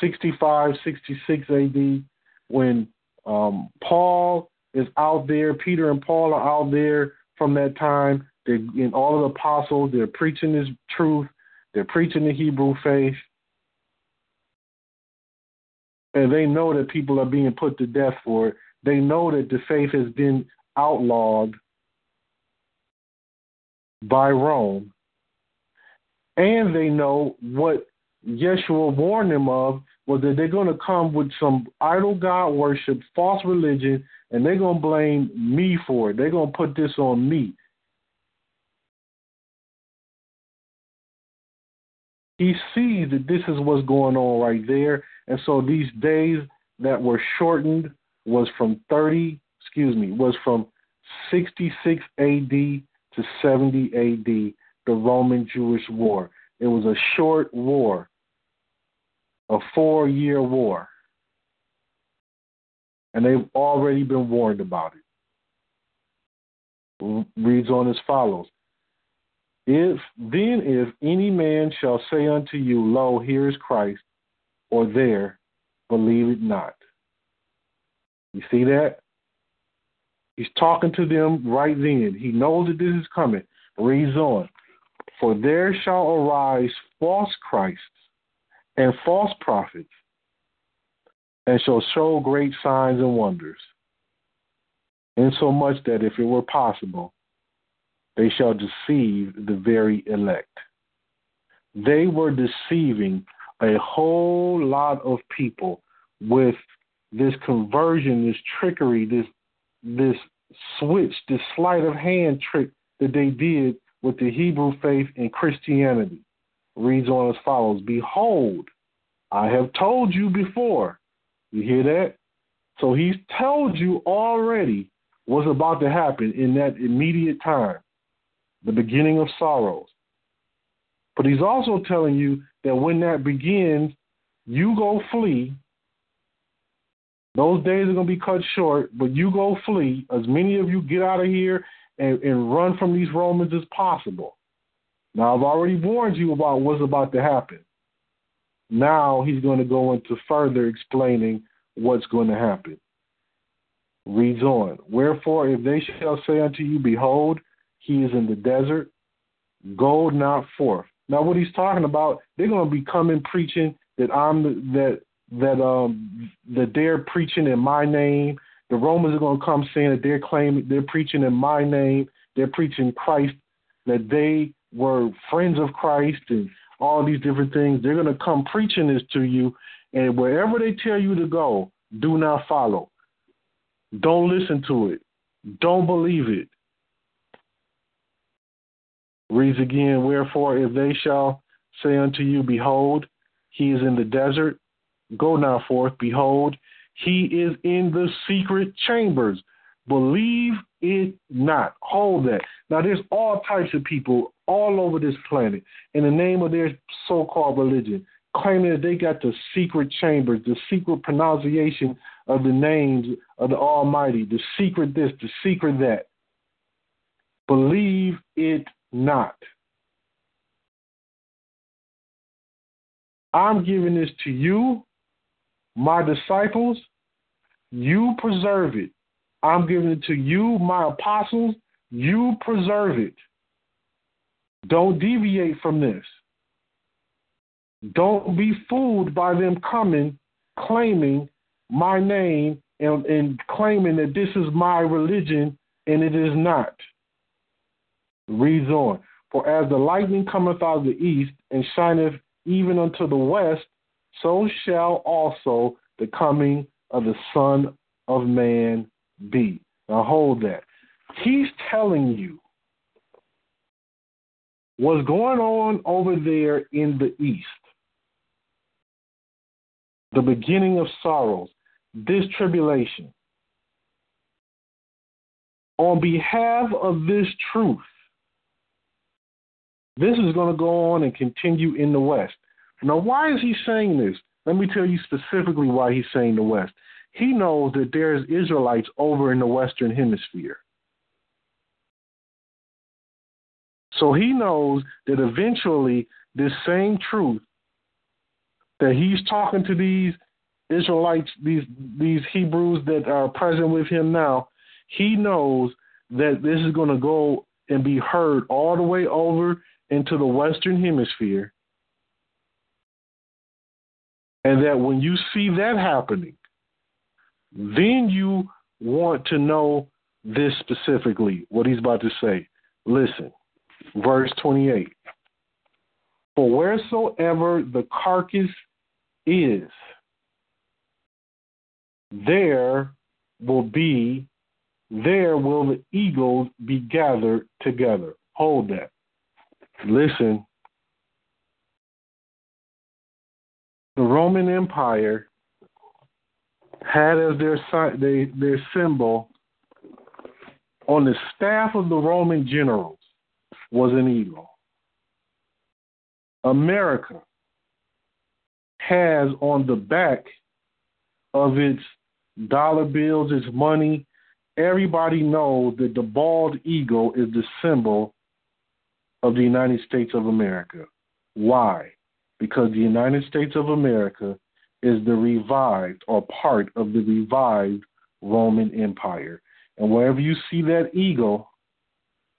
65, 66 AD when um, Paul is out there, Peter and Paul are out there from that time. They're in all of the apostles, they're preaching this truth, they're preaching the Hebrew faith. And they know that people are being put to death for it. They know that the faith has been outlawed by Rome. And they know what Yeshua warned them of was that they're going to come with some idol god worship, false religion, and they're going to blame me for it. They're going to put this on me. He sees that this is what's going on right there. And so these days that were shortened was from 30, excuse me, was from 66 AD to 70 AD, the Roman Jewish War. It was a short war, a four year war. And they've already been warned about it. Reads on as follows If then if any man shall say unto you, Lo, here is Christ, or there, believe it not. You see that? He's talking to them right then. He knows that this is coming. Reads on. For there shall arise false Christs and false prophets, and shall show great signs and wonders, insomuch that if it were possible, they shall deceive the very elect. They were deceiving a whole lot of people with this conversion, this trickery, this this switch, this sleight of hand trick that they did with the Hebrew faith and Christianity. Reads on as follows Behold, I have told you before. You hear that? So he's told you already what's about to happen in that immediate time, the beginning of sorrows. But he's also telling you that when that begins, you go flee those days are going to be cut short, but you go flee. As many of you get out of here and, and run from these Romans as possible. Now, I've already warned you about what's about to happen. Now he's going to go into further explaining what's going to happen. Reads on. Wherefore, if they shall say unto you, Behold, he is in the desert, go not forth. Now, what he's talking about, they're going to be coming preaching that I'm that that um that they're preaching in my name. The Romans are going to come saying that they're claiming they're preaching in my name. They're preaching Christ, that they were friends of Christ and all these different things. They're going to come preaching this to you, and wherever they tell you to go, do not follow. Don't listen to it. Don't believe it. Reads again, wherefore, if they shall say unto you, Behold, he is in the desert, Go now forth, behold, he is in the secret chambers. Believe it not. Hold that. Now, there's all types of people all over this planet in the name of their so called religion, claiming that they got the secret chambers, the secret pronunciation of the names of the Almighty, the secret this, the secret that. Believe it not. I'm giving this to you my disciples, you preserve it. I'm giving it to you, my apostles, you preserve it. Don't deviate from this. Don't be fooled by them coming, claiming my name and, and claiming that this is my religion, and it is not. Reads on. For as the lightning cometh out of the east and shineth even unto the west, so shall also the coming of the Son of Man be. Now hold that. He's telling you what's going on over there in the east. The beginning of sorrows, this tribulation. On behalf of this truth, this is going to go on and continue in the West. Now, why is he saying this? Let me tell you specifically why he's saying the West. He knows that there's Israelites over in the Western Hemisphere. So he knows that eventually this same truth that he's talking to these Israelites, these these Hebrews that are present with him now, he knows that this is going to go and be heard all the way over into the Western Hemisphere. And that when you see that happening, then you want to know this specifically, what he's about to say. Listen, verse 28. For wheresoever the carcass is, there will be, there will the eagles be gathered together. Hold that. Listen. The Roman Empire had as their their, their symbol on the staff of the Roman generals was an eagle. America has on the back of its dollar bills, its money, everybody knows that the bald eagle is the symbol of the United States of America. Why? Because the United States of America is the revived or part of the revived Roman Empire. And wherever you see that eagle,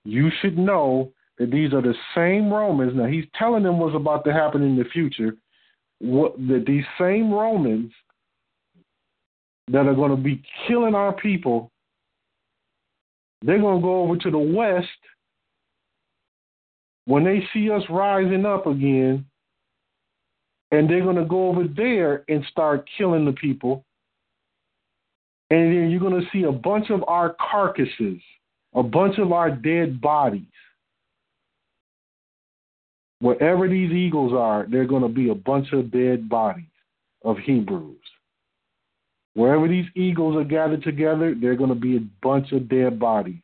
you should know that these are the same Romans. Now, he's telling them what's about to happen in the future. What, that these same Romans that are going to be killing our people, they're going to go over to the west when they see us rising up again and they're going to go over there and start killing the people. And then you're going to see a bunch of our carcasses, a bunch of our dead bodies. Wherever these eagles are, there are going to be a bunch of dead bodies of Hebrews. Wherever these eagles are gathered together, there are going to be a bunch of dead bodies.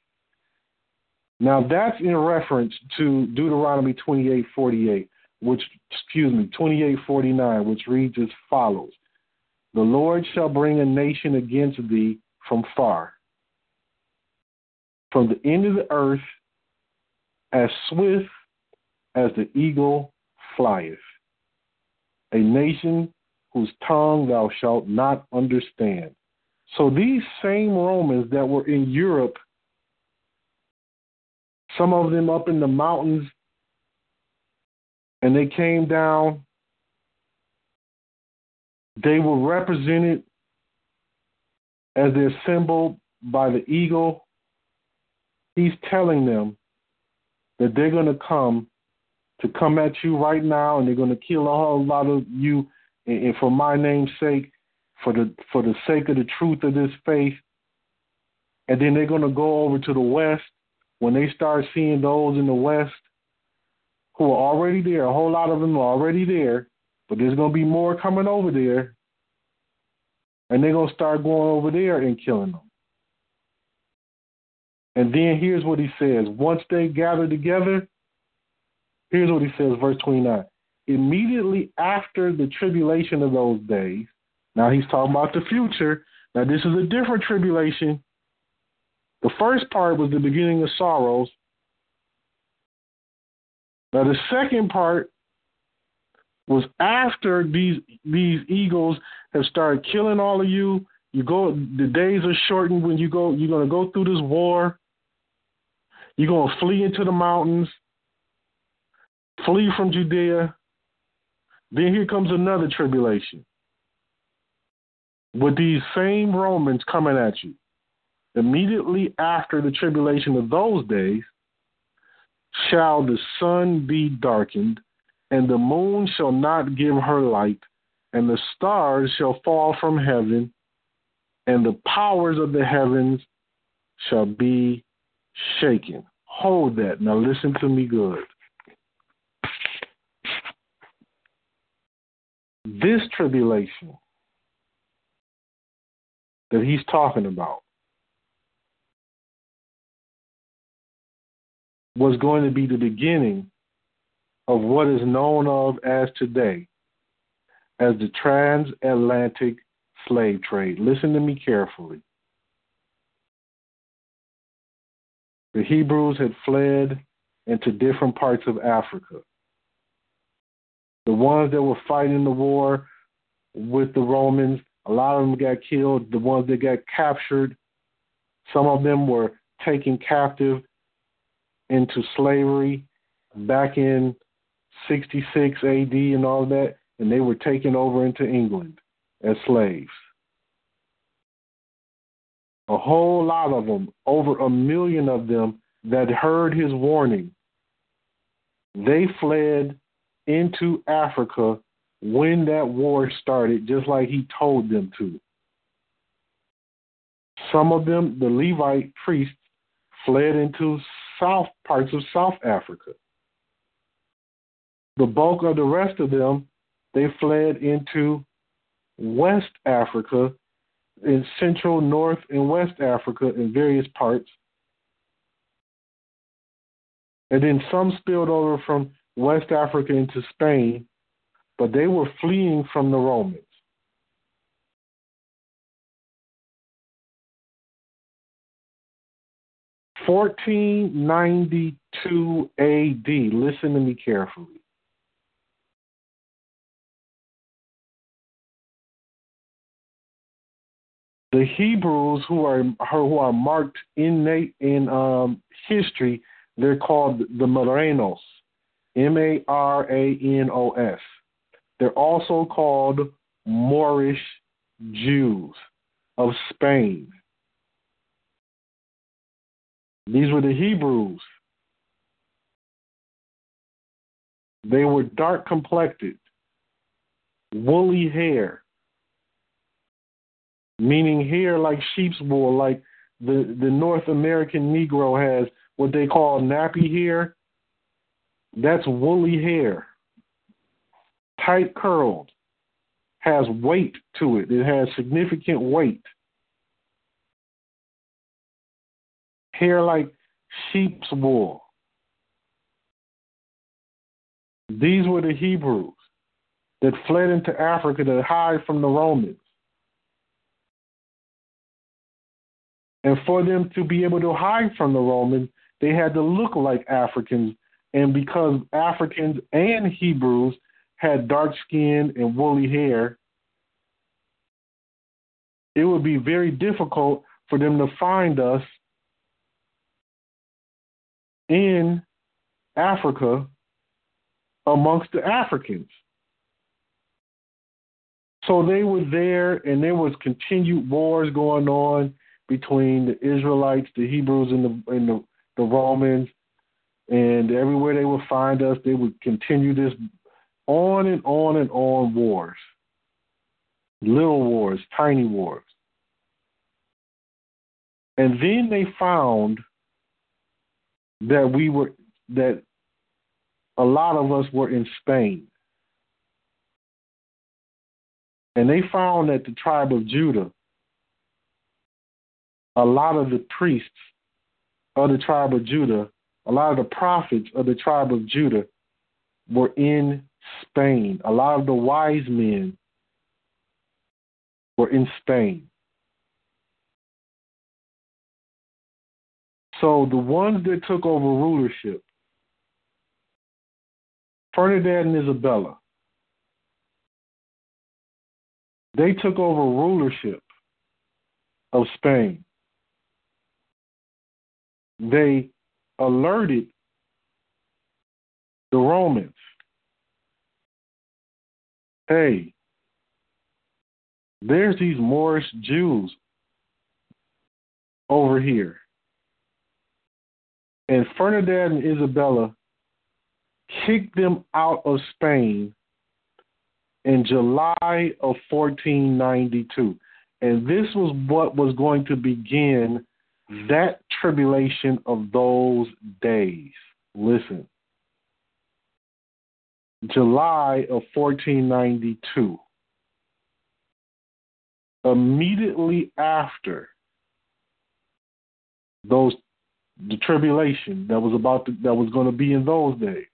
Now that's in reference to Deuteronomy 28:48 which, excuse me, 2849, which reads as follows The Lord shall bring a nation against thee from far, from the end of the earth, as swift as the eagle flieth, a nation whose tongue thou shalt not understand. So these same Romans that were in Europe, some of them up in the mountains and they came down, they were represented as their symbol by the eagle. He's telling them that they're going to come to come at you right now, and they're going to kill a whole lot of you, and for my name's sake, for the for the sake of the truth of this faith. And then they're going to go over to the west. When they start seeing those in the west who are already there. A whole lot of them are already there, but there's going to be more coming over there. And they're going to start going over there and killing them. And then here's what he says once they gather together, here's what he says, verse 29. Immediately after the tribulation of those days, now he's talking about the future. Now, this is a different tribulation. The first part was the beginning of sorrows. Now the second part was after these these eagles have started killing all of you. You go the days are shortened when you go you're gonna go through this war. You're gonna flee into the mountains, flee from Judea. Then here comes another tribulation. With these same Romans coming at you. Immediately after the tribulation of those days, shall the sun be darkened, and the moon shall not give her light, and the stars shall fall from heaven, and the powers of the heavens shall be shaken. Hold that. Now listen to me good. This tribulation that he's talking about was going to be the beginning of what is known of as today as the transatlantic slave trade. Listen to me carefully. The Hebrews had fled into different parts of Africa. The ones that were fighting the war with the Romans, a lot of them got killed. The ones that got captured, some of them were taken captive into slavery back in 66 AD and all that, and they were taken over into England as slaves. A whole lot of them, over a million of them, that heard his warning, they fled into Africa when that war started, just like he told them to. Some of them, the Levite priests, fled into south parts of South Africa. The bulk of the rest of them, they fled into West Africa, in Central, North, and West Africa, in various parts. And then some spilled over from West Africa into Spain, but they were fleeing from the Romans. Fourteen ninety two AD. Listen to me carefully. The Hebrews who are who are marked in in um, history, they're called the Maranos. M A R A N O S. They're also called Moorish Jews of Spain. These were the Hebrews. They were dark complected, woolly hair, meaning hair like sheep's wool, like the, the North American Negro has what they call nappy hair. That's woolly hair, tight curled, has weight to it. It has significant weight. Hair like sheep's wool. These were the Hebrews that fled into Africa to hide from the Romans. And for them to be able to hide from the Romans, they had to look like Africans and because Africans and Hebrews had dark skin and woolly hair, it would be very difficult for them to find us in Africa amongst the Africans. So they were there, and there was continued wars going on between the Israelites, the Hebrews, and the and the, the Romans. And everywhere they would find us, they would continue this on and on and on wars. Little wars, tiny wars. And then they found that we were that a lot of us were in Spain. And they found that the tribe of Judah, a lot of the priests of the tribe of Judah a lot of the prophets of the tribe of Judah were in Spain. A lot of the wise men were in Spain. So the ones that took over rulership, Ferdinand and Isabella, they took over rulership of Spain. They alerted the Romans hey, there's these Moorish Jews over here. And Ferdinand and Isabella kicked them out of Spain in July of 1492. And this was what was going to begin that tribulation of those days. Listen. July of 1492. Immediately after those the tribulation that was about to, that was going to be in those days.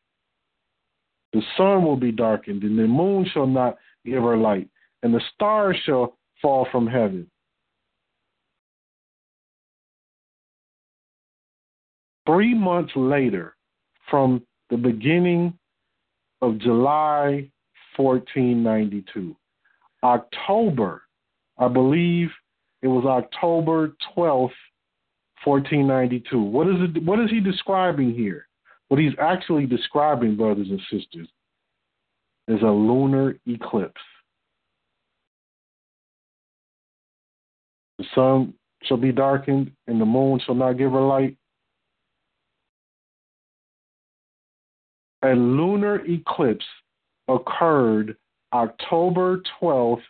The sun will be darkened, and the moon shall not give her light, and the stars shall fall from heaven. Three months later, from the beginning of July 1492, October, I believe it was October 12th, 1492. What is it? What is he describing here? What he's actually describing, brothers and sisters, is a lunar eclipse. The sun shall be darkened, and the moon shall not give her light. A lunar eclipse occurred October 12th,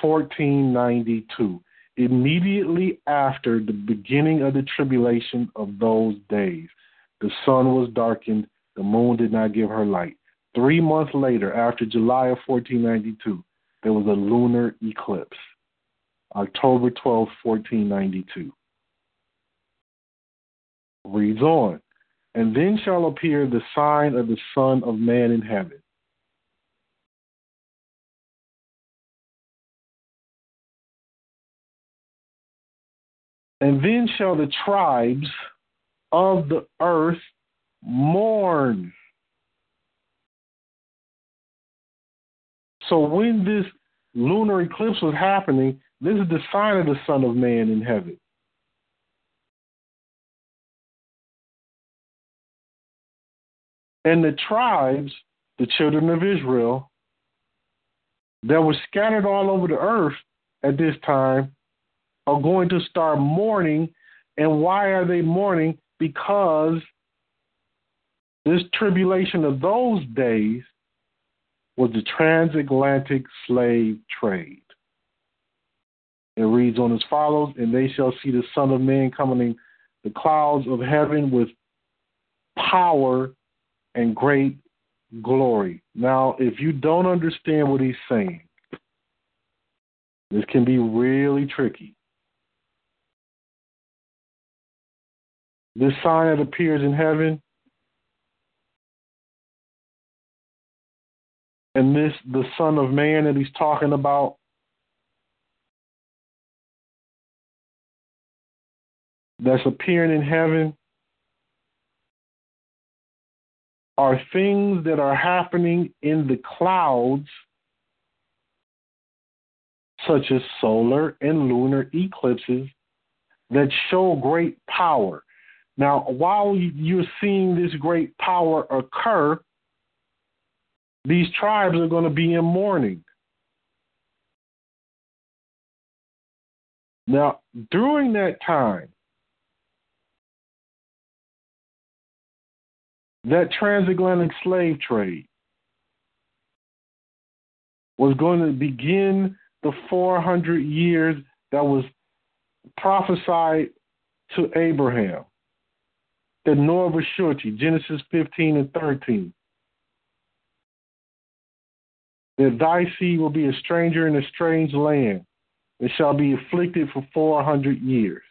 1492 immediately after the beginning of the tribulation of those days. The sun was darkened, the moon did not give her light. Three months later, after July of 1492, there was a lunar eclipse, October 12, 1492. Reads on. And then shall appear the sign of the Son of Man in heaven. And then shall the tribes of the earth mourn. So when this lunar eclipse was happening, this is the sign of the Son of Man in heaven. And the tribes, the children of Israel, that were scattered all over the earth at this time, are going to start mourning. And why are they mourning? Because this tribulation of those days was the transatlantic slave trade. It reads on as follows And they shall see the Son of Man coming in the clouds of heaven with power and great glory. Now, if you don't understand what he's saying, this can be really tricky. This sign that appears in heaven, and this the Son of Man that he's talking about, that's appearing in heaven. Are things that are happening in the clouds, such as solar and lunar eclipses, that show great power. Now, while you're seeing this great power occur, these tribes are going to be in mourning. Now, during that time, that transatlantic slave trade was going to begin the 400 years that was prophesied to Abraham the Noah surety, Genesis 15 and 13. That thy seed will be a stranger in a strange land, and shall be afflicted for 400 years.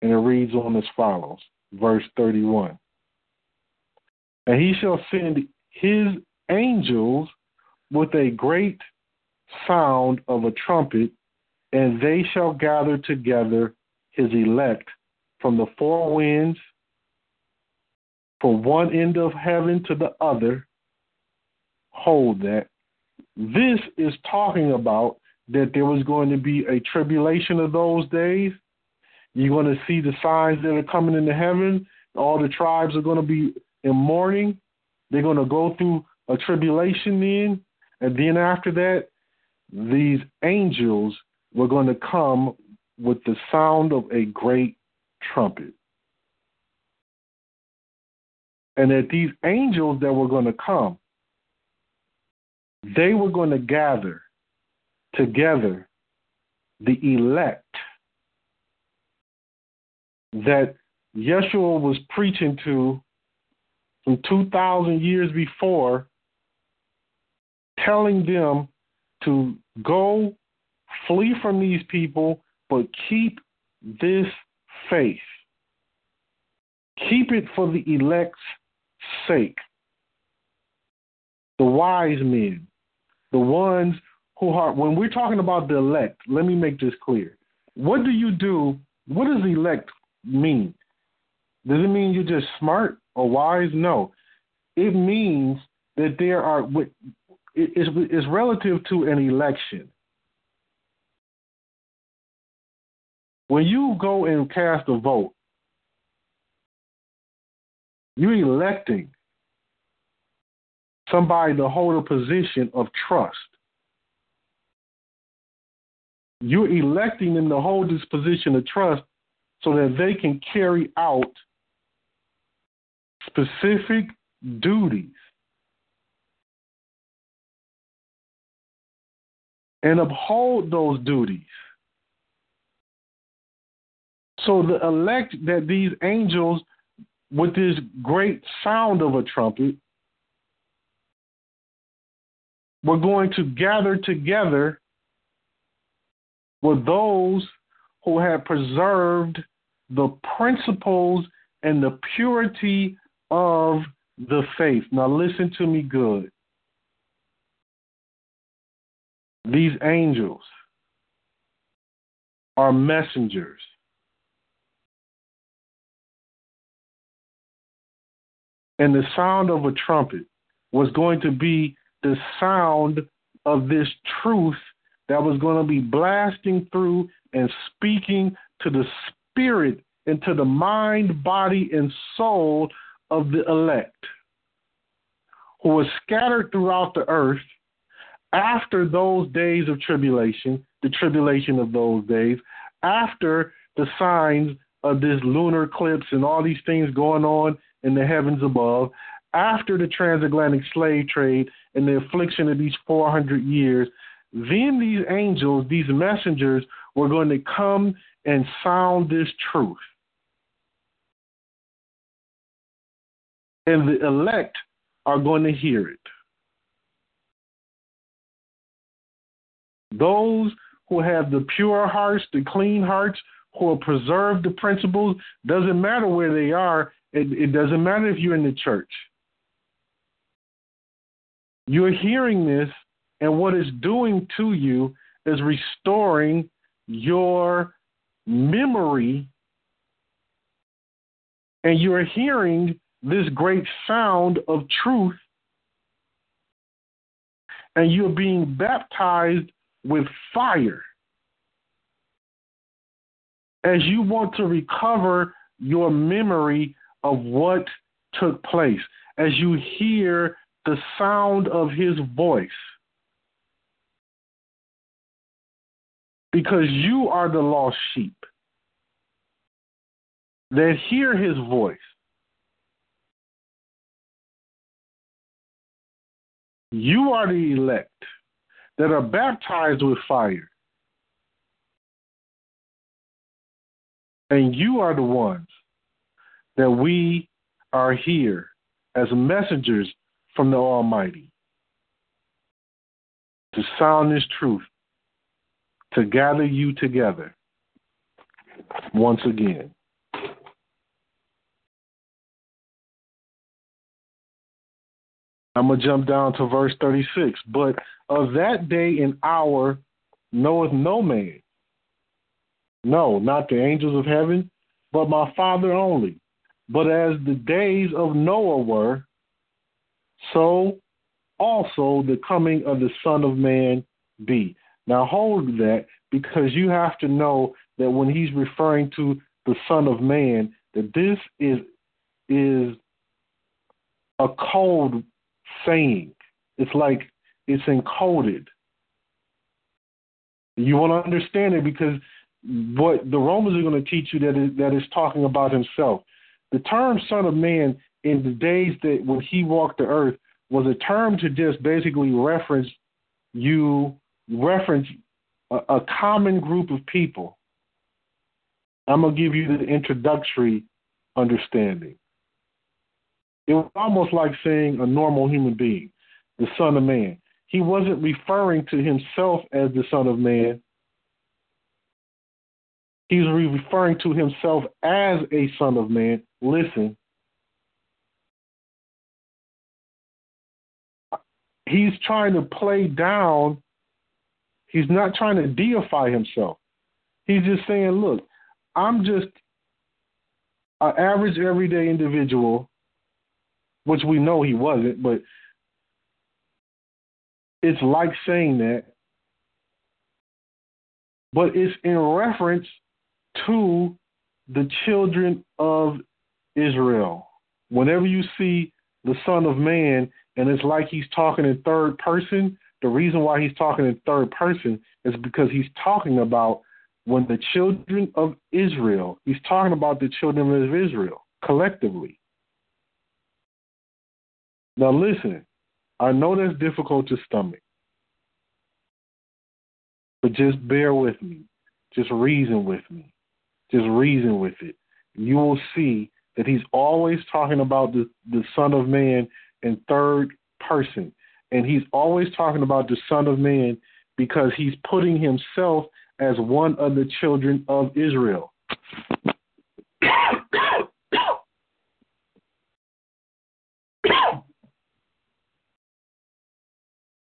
And it reads on as follows, verse 31. And he shall send his angels with a great sound of a trumpet, and they shall gather together his elect from the four winds, from one end of heaven to the other. Hold that. This is talking about that there was going to be a tribulation of those days. You're going to see the signs that are coming into heaven. All the tribes are going to be in mourning. They're going to go through a tribulation then. And then after that, these angels were going to come with the sound of a great trumpet. And that these angels that were going to come, they were going to gather together the elect that Yeshua was preaching to from 2,000 years before, telling them to go flee from these people, but keep this faith. Keep it for the elect's sake. The wise men, the ones who are, when we're talking about the elect, let me make this clear. What do you do? What does elect mean? Does it mean you're just smart or wise? No. It means that there are, it's relative to an election. When you go and cast a vote, you're electing somebody to hold a position of trust. You're electing them to hold this position of trust so that they can carry out specific duties and uphold those duties. So the elect that these angels, with this great sound of a trumpet, were going to gather together were those who had preserved the principles and the purity of the faith. Now, listen to me good. These angels are messengers. And the sound of a trumpet was going to be the sound of this truth that was going to be blasting through and speaking to the spirit and to the mind, body, and soul of the elect who were scattered throughout the earth after those days of tribulation, the tribulation of those days, after the signs of this lunar eclipse and all these things going on in the heavens above, after the transatlantic slave trade and the affliction of these 400 years, then these angels, these messengers, were going to come and sound this truth. And the elect are going to hear it. Those who have the pure hearts, the clean hearts, who will preserve the principles, doesn't matter where they are, it, it doesn't matter if you're in the church. You're hearing this, and what it's doing to you is restoring your memory, and you're hearing this great sound of truth, and you're being baptized with fire as you want to recover your memory of what took place, as you hear the sound of his voice. Because you are the lost sheep that hear his voice. You are the elect that are baptized with fire. And you are the ones that we are here as messengers from the Almighty to sound this truth, to gather you together once again. I'm going to jump down to verse 36. But of that day and hour knoweth no man. No, not the angels of heaven, but my Father only. But as the days of Noah were, so also the coming of the Son of Man be. Now hold that because you have to know that when he's referring to the Son of Man, that this is is a code saying. It's like it's encoded. You want to understand it because what the Romans are going to teach you that is, that is talking about himself. The term Son of Man in the days that when he walked the earth was a term to just basically reference you reference a, a common group of people I'm going to give you the introductory understanding. It was almost like saying a normal human being, the Son of Man. He wasn't referring to himself as the Son of Man. He was referring to himself as a Son of Man. Listen. He's trying to play down, he's not trying to deify himself. He's just saying, look, I'm just an average everyday individual, which we know he wasn't, but it's like saying that. But it's in reference to the children of Israel. Whenever you see the Son of Man and it's like he's talking in third person, the reason why he's talking in third person is because he's talking about when the children of Israel, he's talking about the children of Israel collectively. Now, listen, I know that's difficult to stomach, but just bear with me. Just reason with me. Just reason with it. You will see that he's always talking about the, the Son of Man in third person. And he's always talking about the Son of Man because he's putting himself as one of the children of Israel.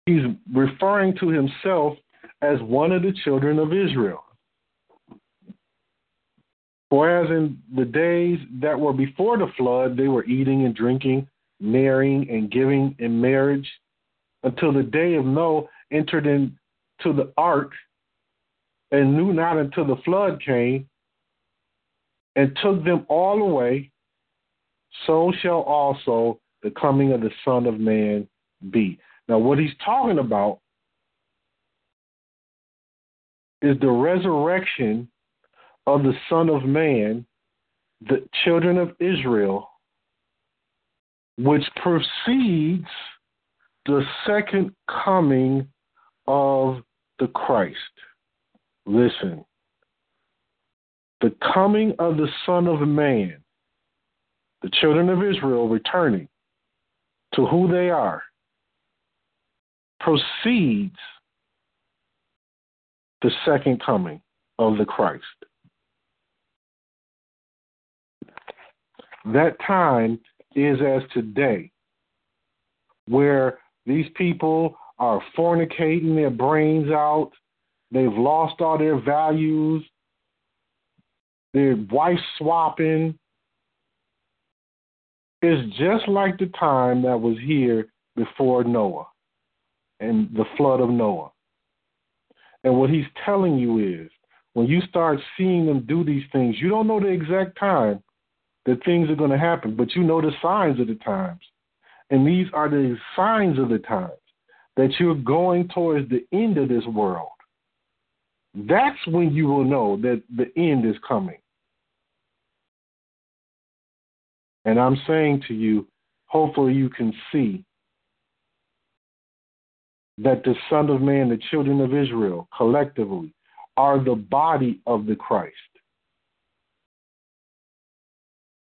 He's referring to himself as one of the children of Israel. Whereas in the days that were before the flood, they were eating and drinking, marrying and giving in marriage until the day of Noah entered into the ark and knew not until the flood came and took them all away, so shall also the coming of the Son of Man be. Now, what he's talking about is the resurrection of the Son of Man, the children of Israel, which precedes the second coming of the Christ. Listen, the coming of the Son of Man, the children of Israel returning to who they are, proceeds the second coming of the Christ. That time is as today, where these people are fornicating their brains out They've lost all their values. They're wife swapping. It's just like the time that was here before Noah and the flood of Noah. And what he's telling you is when you start seeing them do these things, you don't know the exact time that things are going to happen, but you know the signs of the times. And these are the signs of the times that you're going towards the end of this world. That's when you will know that the end is coming. And I'm saying to you, hopefully you can see that the Son of Man, the children of Israel, collectively, are the body of the Christ.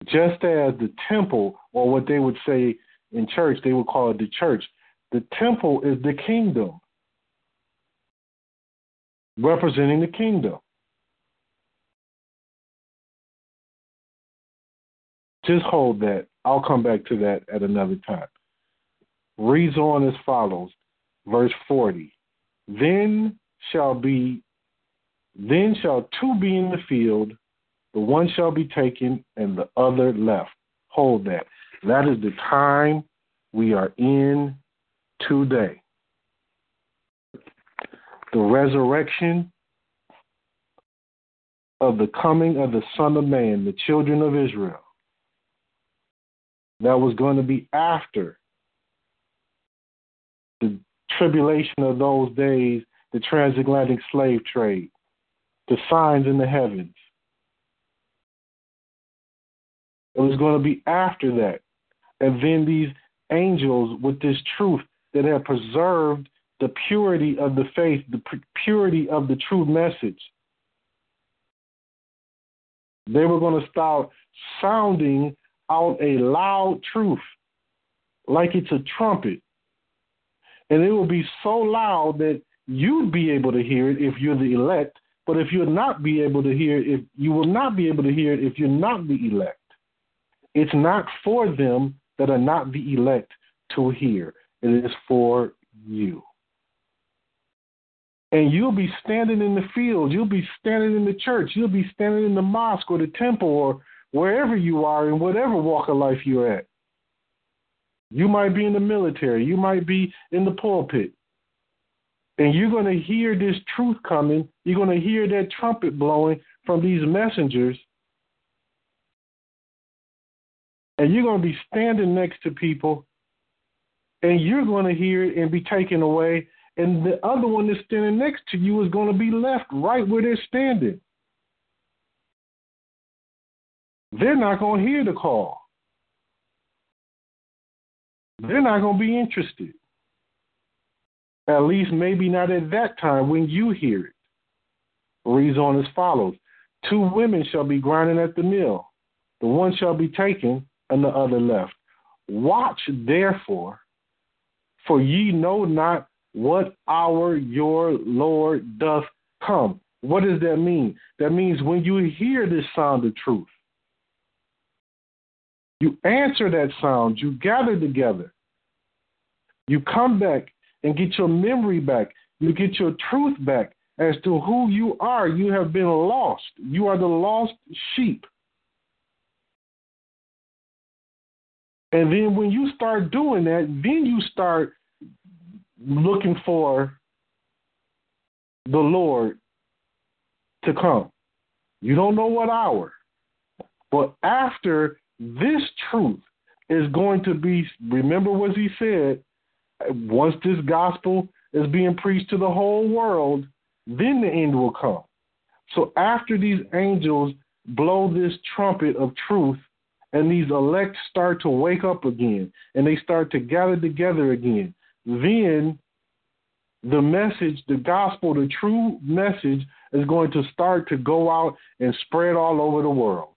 Just as the temple, or what they would say in church, they would call it the church. The temple is the kingdom representing the kingdom. Just hold that. I'll come back to that at another time. Reads on as follows, verse 40. Then shall be then shall two be in the field, the one shall be taken and the other left. Hold that. That is the time we are in today the resurrection of the coming of the Son of Man, the children of Israel. That was going to be after the tribulation of those days, the transatlantic slave trade, the signs in the heavens. It was going to be after that. And then these angels with this truth that have preserved the purity of the faith, the purity of the true message. They were going to start sounding out a loud truth like it's a trumpet. And it will be so loud that you'd be able to hear it if you're the elect, but if you'll not be able to hear it, if you will not be able to hear it if you're not the elect. It's not for them that are not the elect to hear. It is for you. And you'll be standing in the field, you'll be standing in the church, you'll be standing in the mosque or the temple or wherever you are in whatever walk of life you're at. You might be in the military, you might be in the pulpit. And you're going to hear this truth coming. You're going to hear that trumpet blowing from these messengers. And you're going to be standing next to people, and you're going to hear it and be taken away. And the other one that's standing next to you is going to be left right where they're standing. They're not going to hear the call. They're not going to be interested. At least maybe not at that time when you hear it. Reads on as follows Two women shall be grinding at the mill, the one shall be taken, and the other left. Watch therefore, for ye know not what hour your Lord doth come. What does that mean? That means when you hear this sound of truth, you answer that sound, you gather together, you come back and get your memory back, you get your truth back as to who you are. You have been lost, you are the lost sheep. And then when you start doing that, then you start looking for the Lord to come. You don't know what hour. But after this truth is going to be, remember what he said, once this gospel is being preached to the whole world, then the end will come. So after these angels blow this trumpet of truth, and these elect start to wake up again, and they start to gather together again, then the message, the gospel, the true message is going to start to go out and spread all over the world.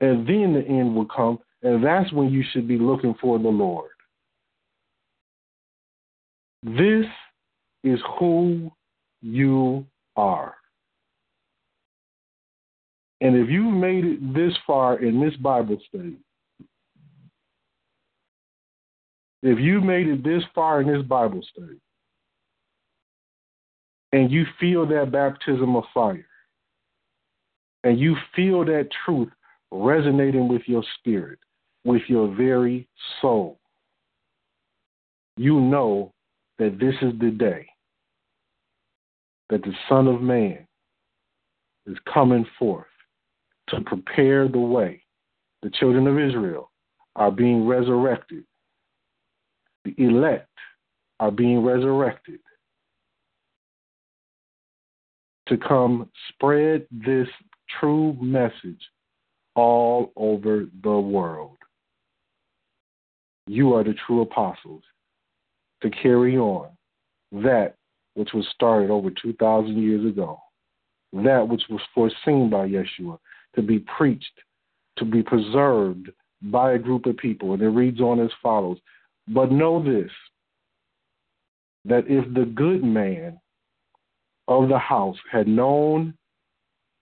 And then the end will come, and that's when you should be looking for the Lord. This is who you are. And if you've made it this far in this Bible study, if you made it this far in this Bible study, and you feel that baptism of fire, and you feel that truth resonating with your spirit, with your very soul, you know that this is the day that the Son of Man is coming forth to prepare the way. The children of Israel are being resurrected. The elect are being resurrected to come spread this true message all over the world. You are the true apostles to carry on that which was started over 2,000 years ago, that which was foreseen by Yeshua to be preached, to be preserved by a group of people. And it reads on as follows But know this, that if the good man of the house had known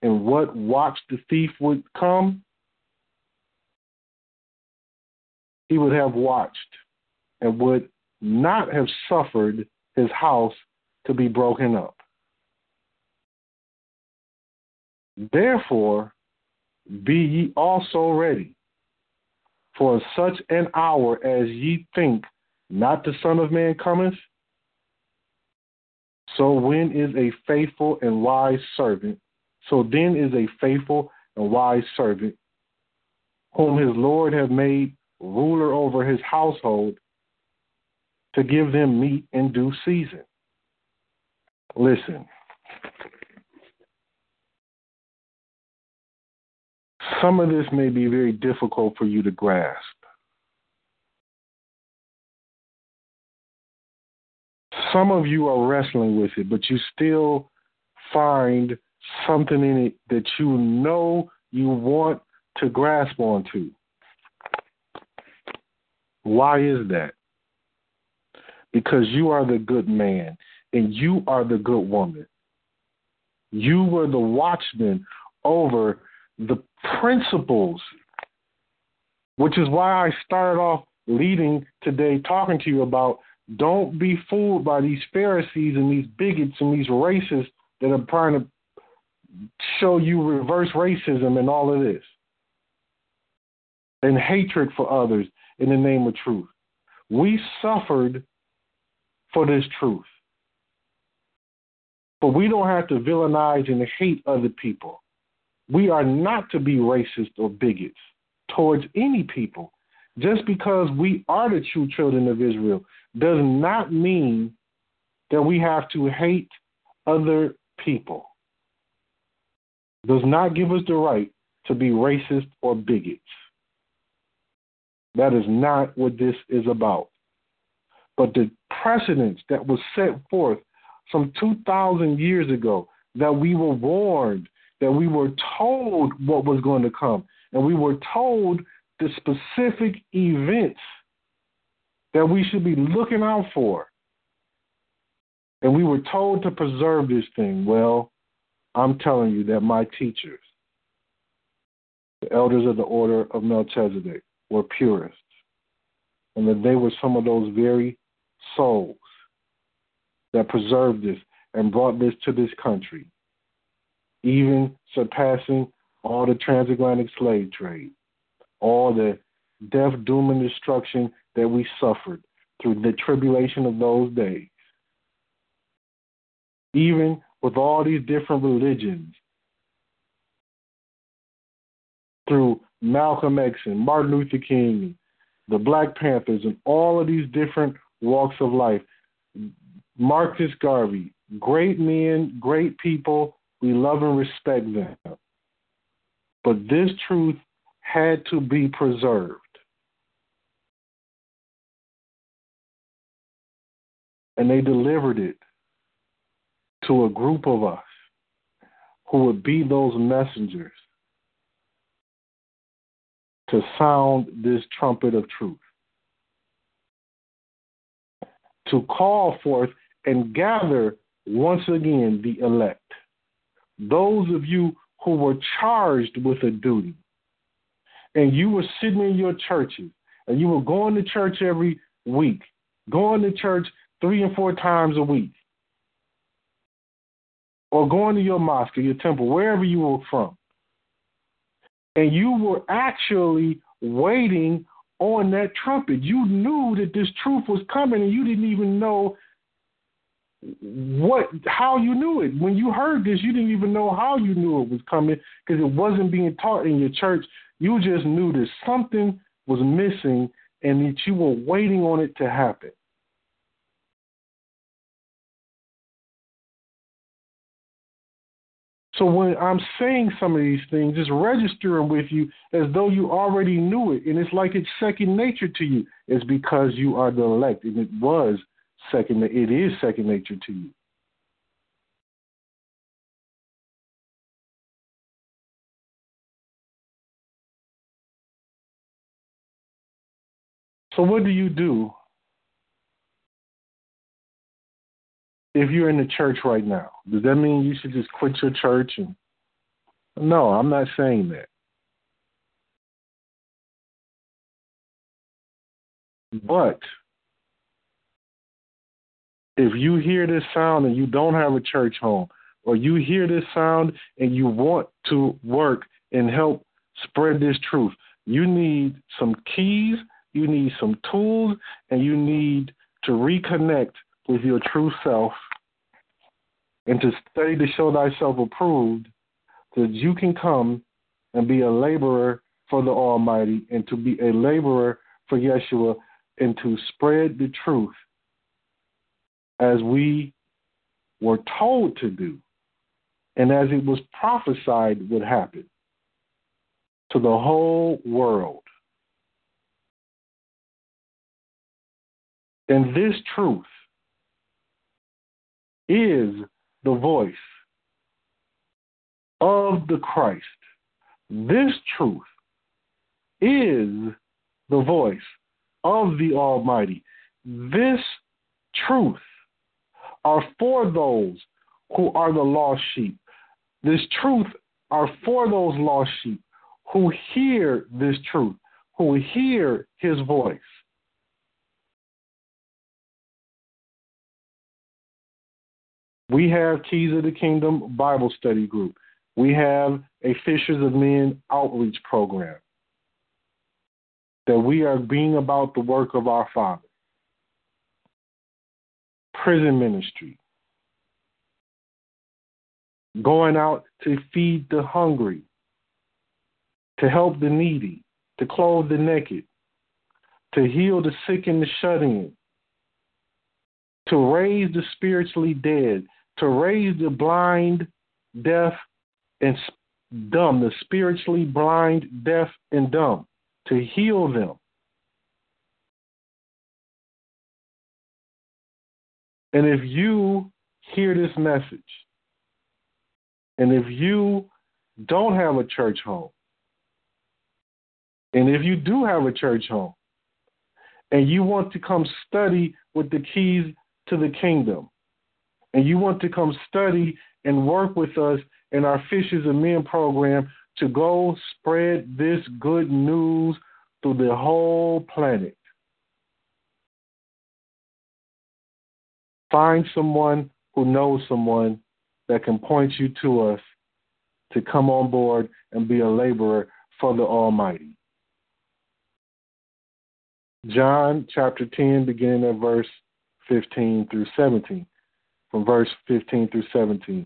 in what watch the thief would come, he would have watched and would not have suffered his house to be broken up. Therefore, be ye also ready, for such an hour as ye think not the Son of Man cometh. So when is a faithful and wise servant? So then is a faithful and wise servant, whom his Lord have made ruler over his household, to give them meat in due season. Listen. Some of this may be very difficult for you to grasp. Some of you are wrestling with it, but you still find something in it that you know you want to grasp onto. Why is that? Because you are the good man and you are the good woman. You were the watchman over the principles, which is why I started off leading today talking to you about don't be fooled by these Pharisees and these bigots and these racists that are trying to show you reverse racism and all of this and hatred for others in the name of truth. We suffered for this truth. But we don't have to villainize and hate other people. We are not to be racist or bigots towards any people. Just because we are the true children of Israel does not mean that we have to hate other people. Does not give us the right to be racist or bigots. That is not what this is about. But the precedence that was set forth some 2,000 years ago, that we were warned, that we were told what was going to come, and we were told the specific events that we should be looking out for. And we were told to preserve this thing. Well, I'm telling you that my teachers, the elders of the order of Melchizedek, were purists, and that they were some of those very souls that preserved this and brought this to this country, even surpassing all the transatlantic slave trade, all the death, doom, and destruction that we suffered through the tribulation of those days. Even with all these different religions, through Malcolm X and Martin Luther King, the Black Panthers, and all of these different walks of life, Marcus Garvey, great men, great people. We love and respect them. But this truth had to be preserved. And they delivered it to a group of us who would be those messengers to sound this trumpet of truth, to call forth and gather once again the elect, those of you who were charged with a duty, and you were sitting in your churches, and you were going to church every week, going to church three and four times a week, or going to your mosque or your temple, wherever you were from, and you were actually waiting on that trumpet. You knew that this truth was coming, and you didn't even know what how you knew it. When you heard this, you didn't even know how you knew it was coming because it wasn't being taught in your church. You just knew that something was missing and that you were waiting on it to happen. So when I'm saying some of these things, it's registering with you as though you already knew it, and it's like it's second nature to you. It's because you are the elect, and it was second. It is second nature to you. So what do you do if you're in the church right now? Does that mean you should just quit your church and No, I'm not saying that. But if you hear this sound and you don't have a church home, or you hear this sound and you want to work and help spread this truth, you need some keys, you need some tools, and you need to reconnect with your true self and to study to show thyself approved, so that you can come and be a laborer for the Almighty and to be a laborer for Yeshua and to spread the truth as we were told to do and as it was prophesied would happen to the whole world. And this truth is the voice of the Christ, This truth is the voice of the Almighty. This truth are for those who are the lost sheep. This truth are for those lost sheep who hear this truth, who hear his voice. We have Keys of the Kingdom Bible Study Group. We have a Fishers of Men outreach program that we are being about the work of our Father. Prison ministry. Going out to feed the hungry, to help the needy, to clothe the naked, to heal the sick and the shut in, to raise the spiritually dead, to raise the blind, deaf, and dumb, the spiritually blind, deaf, and dumb, to heal them. And if you hear this message, and if you don't have a church home, and if you do have a church home, and you want to come study with the keys to the kingdom, and you want to come study and work with us in our Fishers of Men program to go spread this good news through the whole planet. Find someone who knows someone that can point you to us to come on board and be a laborer for the Almighty. John chapter 10, beginning at verse 15 through 17 from verse 15 through 17.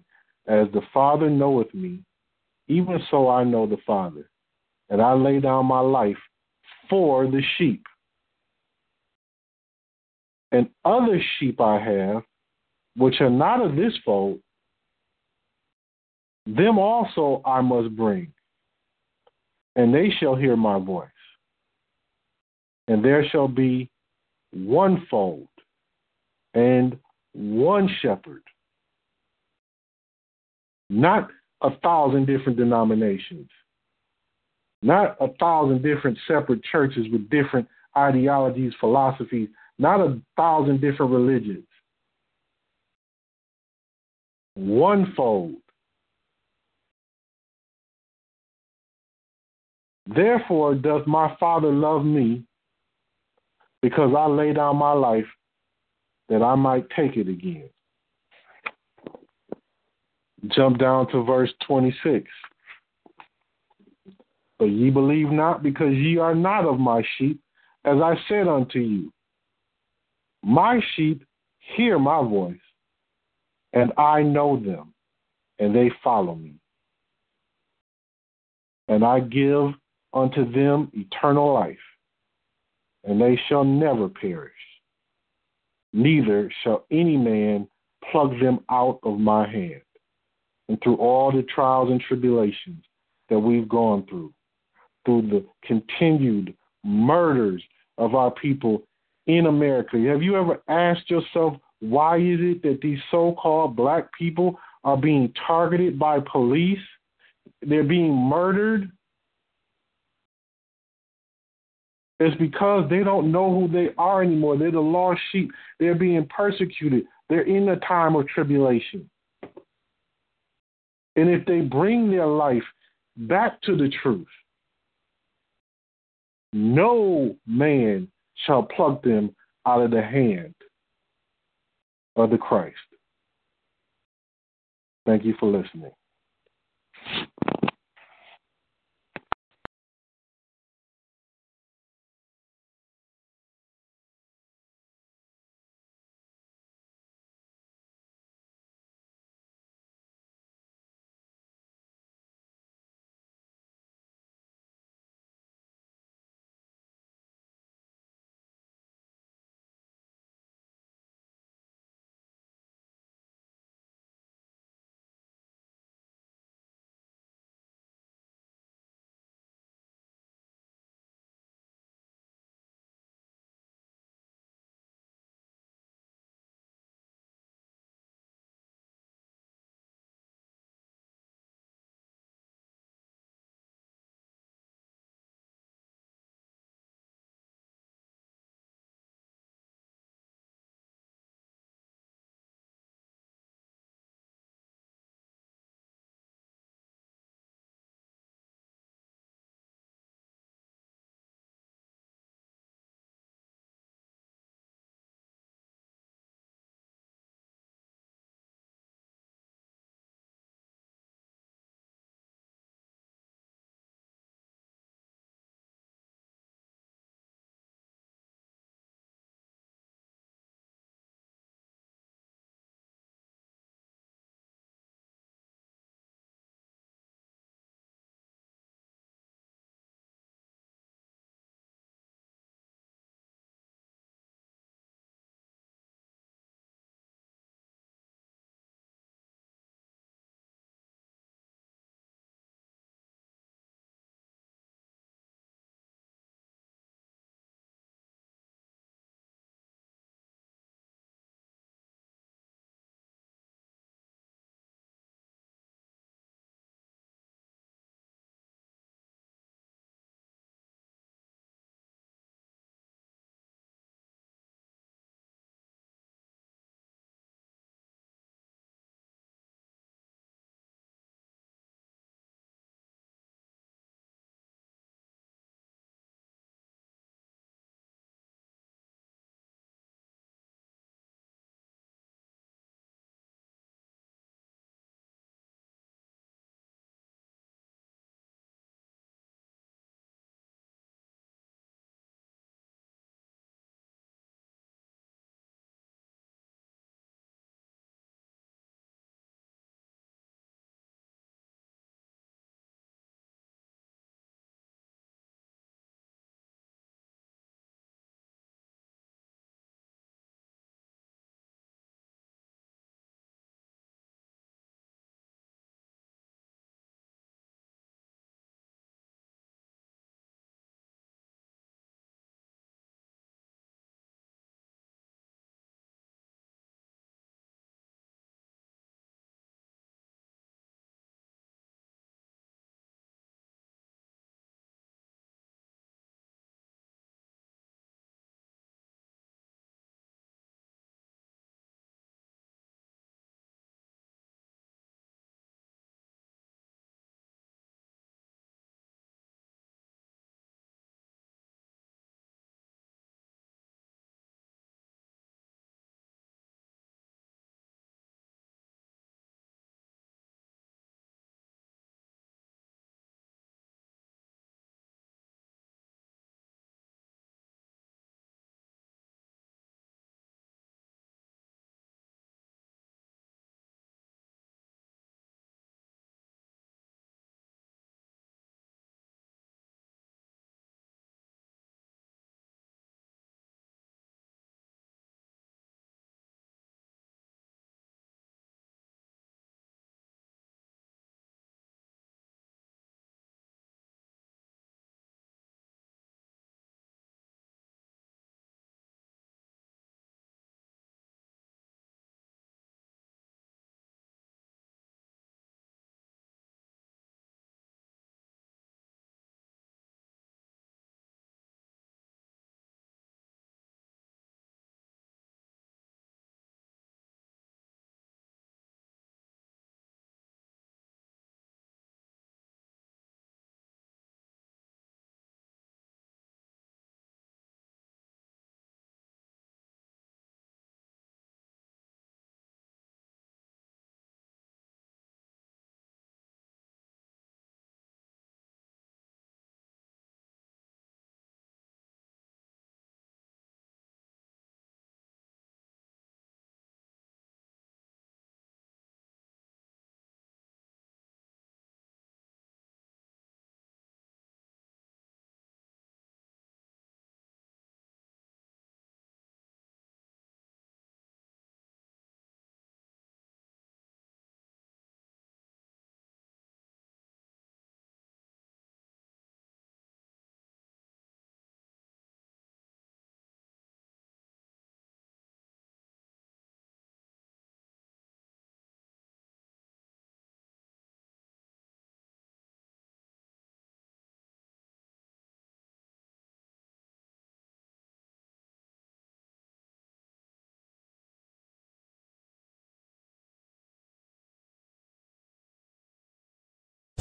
As the Father knoweth me, even so I know the Father, and I lay down my life for the sheep. And other sheep I have, which are not of this fold, them also I must bring, and they shall hear my voice. And there shall be one fold and one shepherd, not a thousand different denominations, not a thousand different separate churches with different ideologies, philosophies, not a thousand different religions. One fold. Therefore doth my Father love me, because I lay down my life that I might take it again. Jump down to verse 26. But ye believe not, because ye are not of my sheep, as I said unto you. My sheep hear my voice, and I know them, and they follow me. And I give unto them eternal life, and they shall never perish neither shall any man pluck them out of my hand. And through all the trials and tribulations that we've gone through, through the continued murders of our people in America, have you ever asked yourself why is it that these so called black people are being targeted by police? They're being murdered It's because they don't know who they are anymore. They're the lost sheep. They're being persecuted. They're in a time of tribulation. And if they bring their life back to the truth, no man shall pluck them out of the hand of the Christ. Thank you for listening.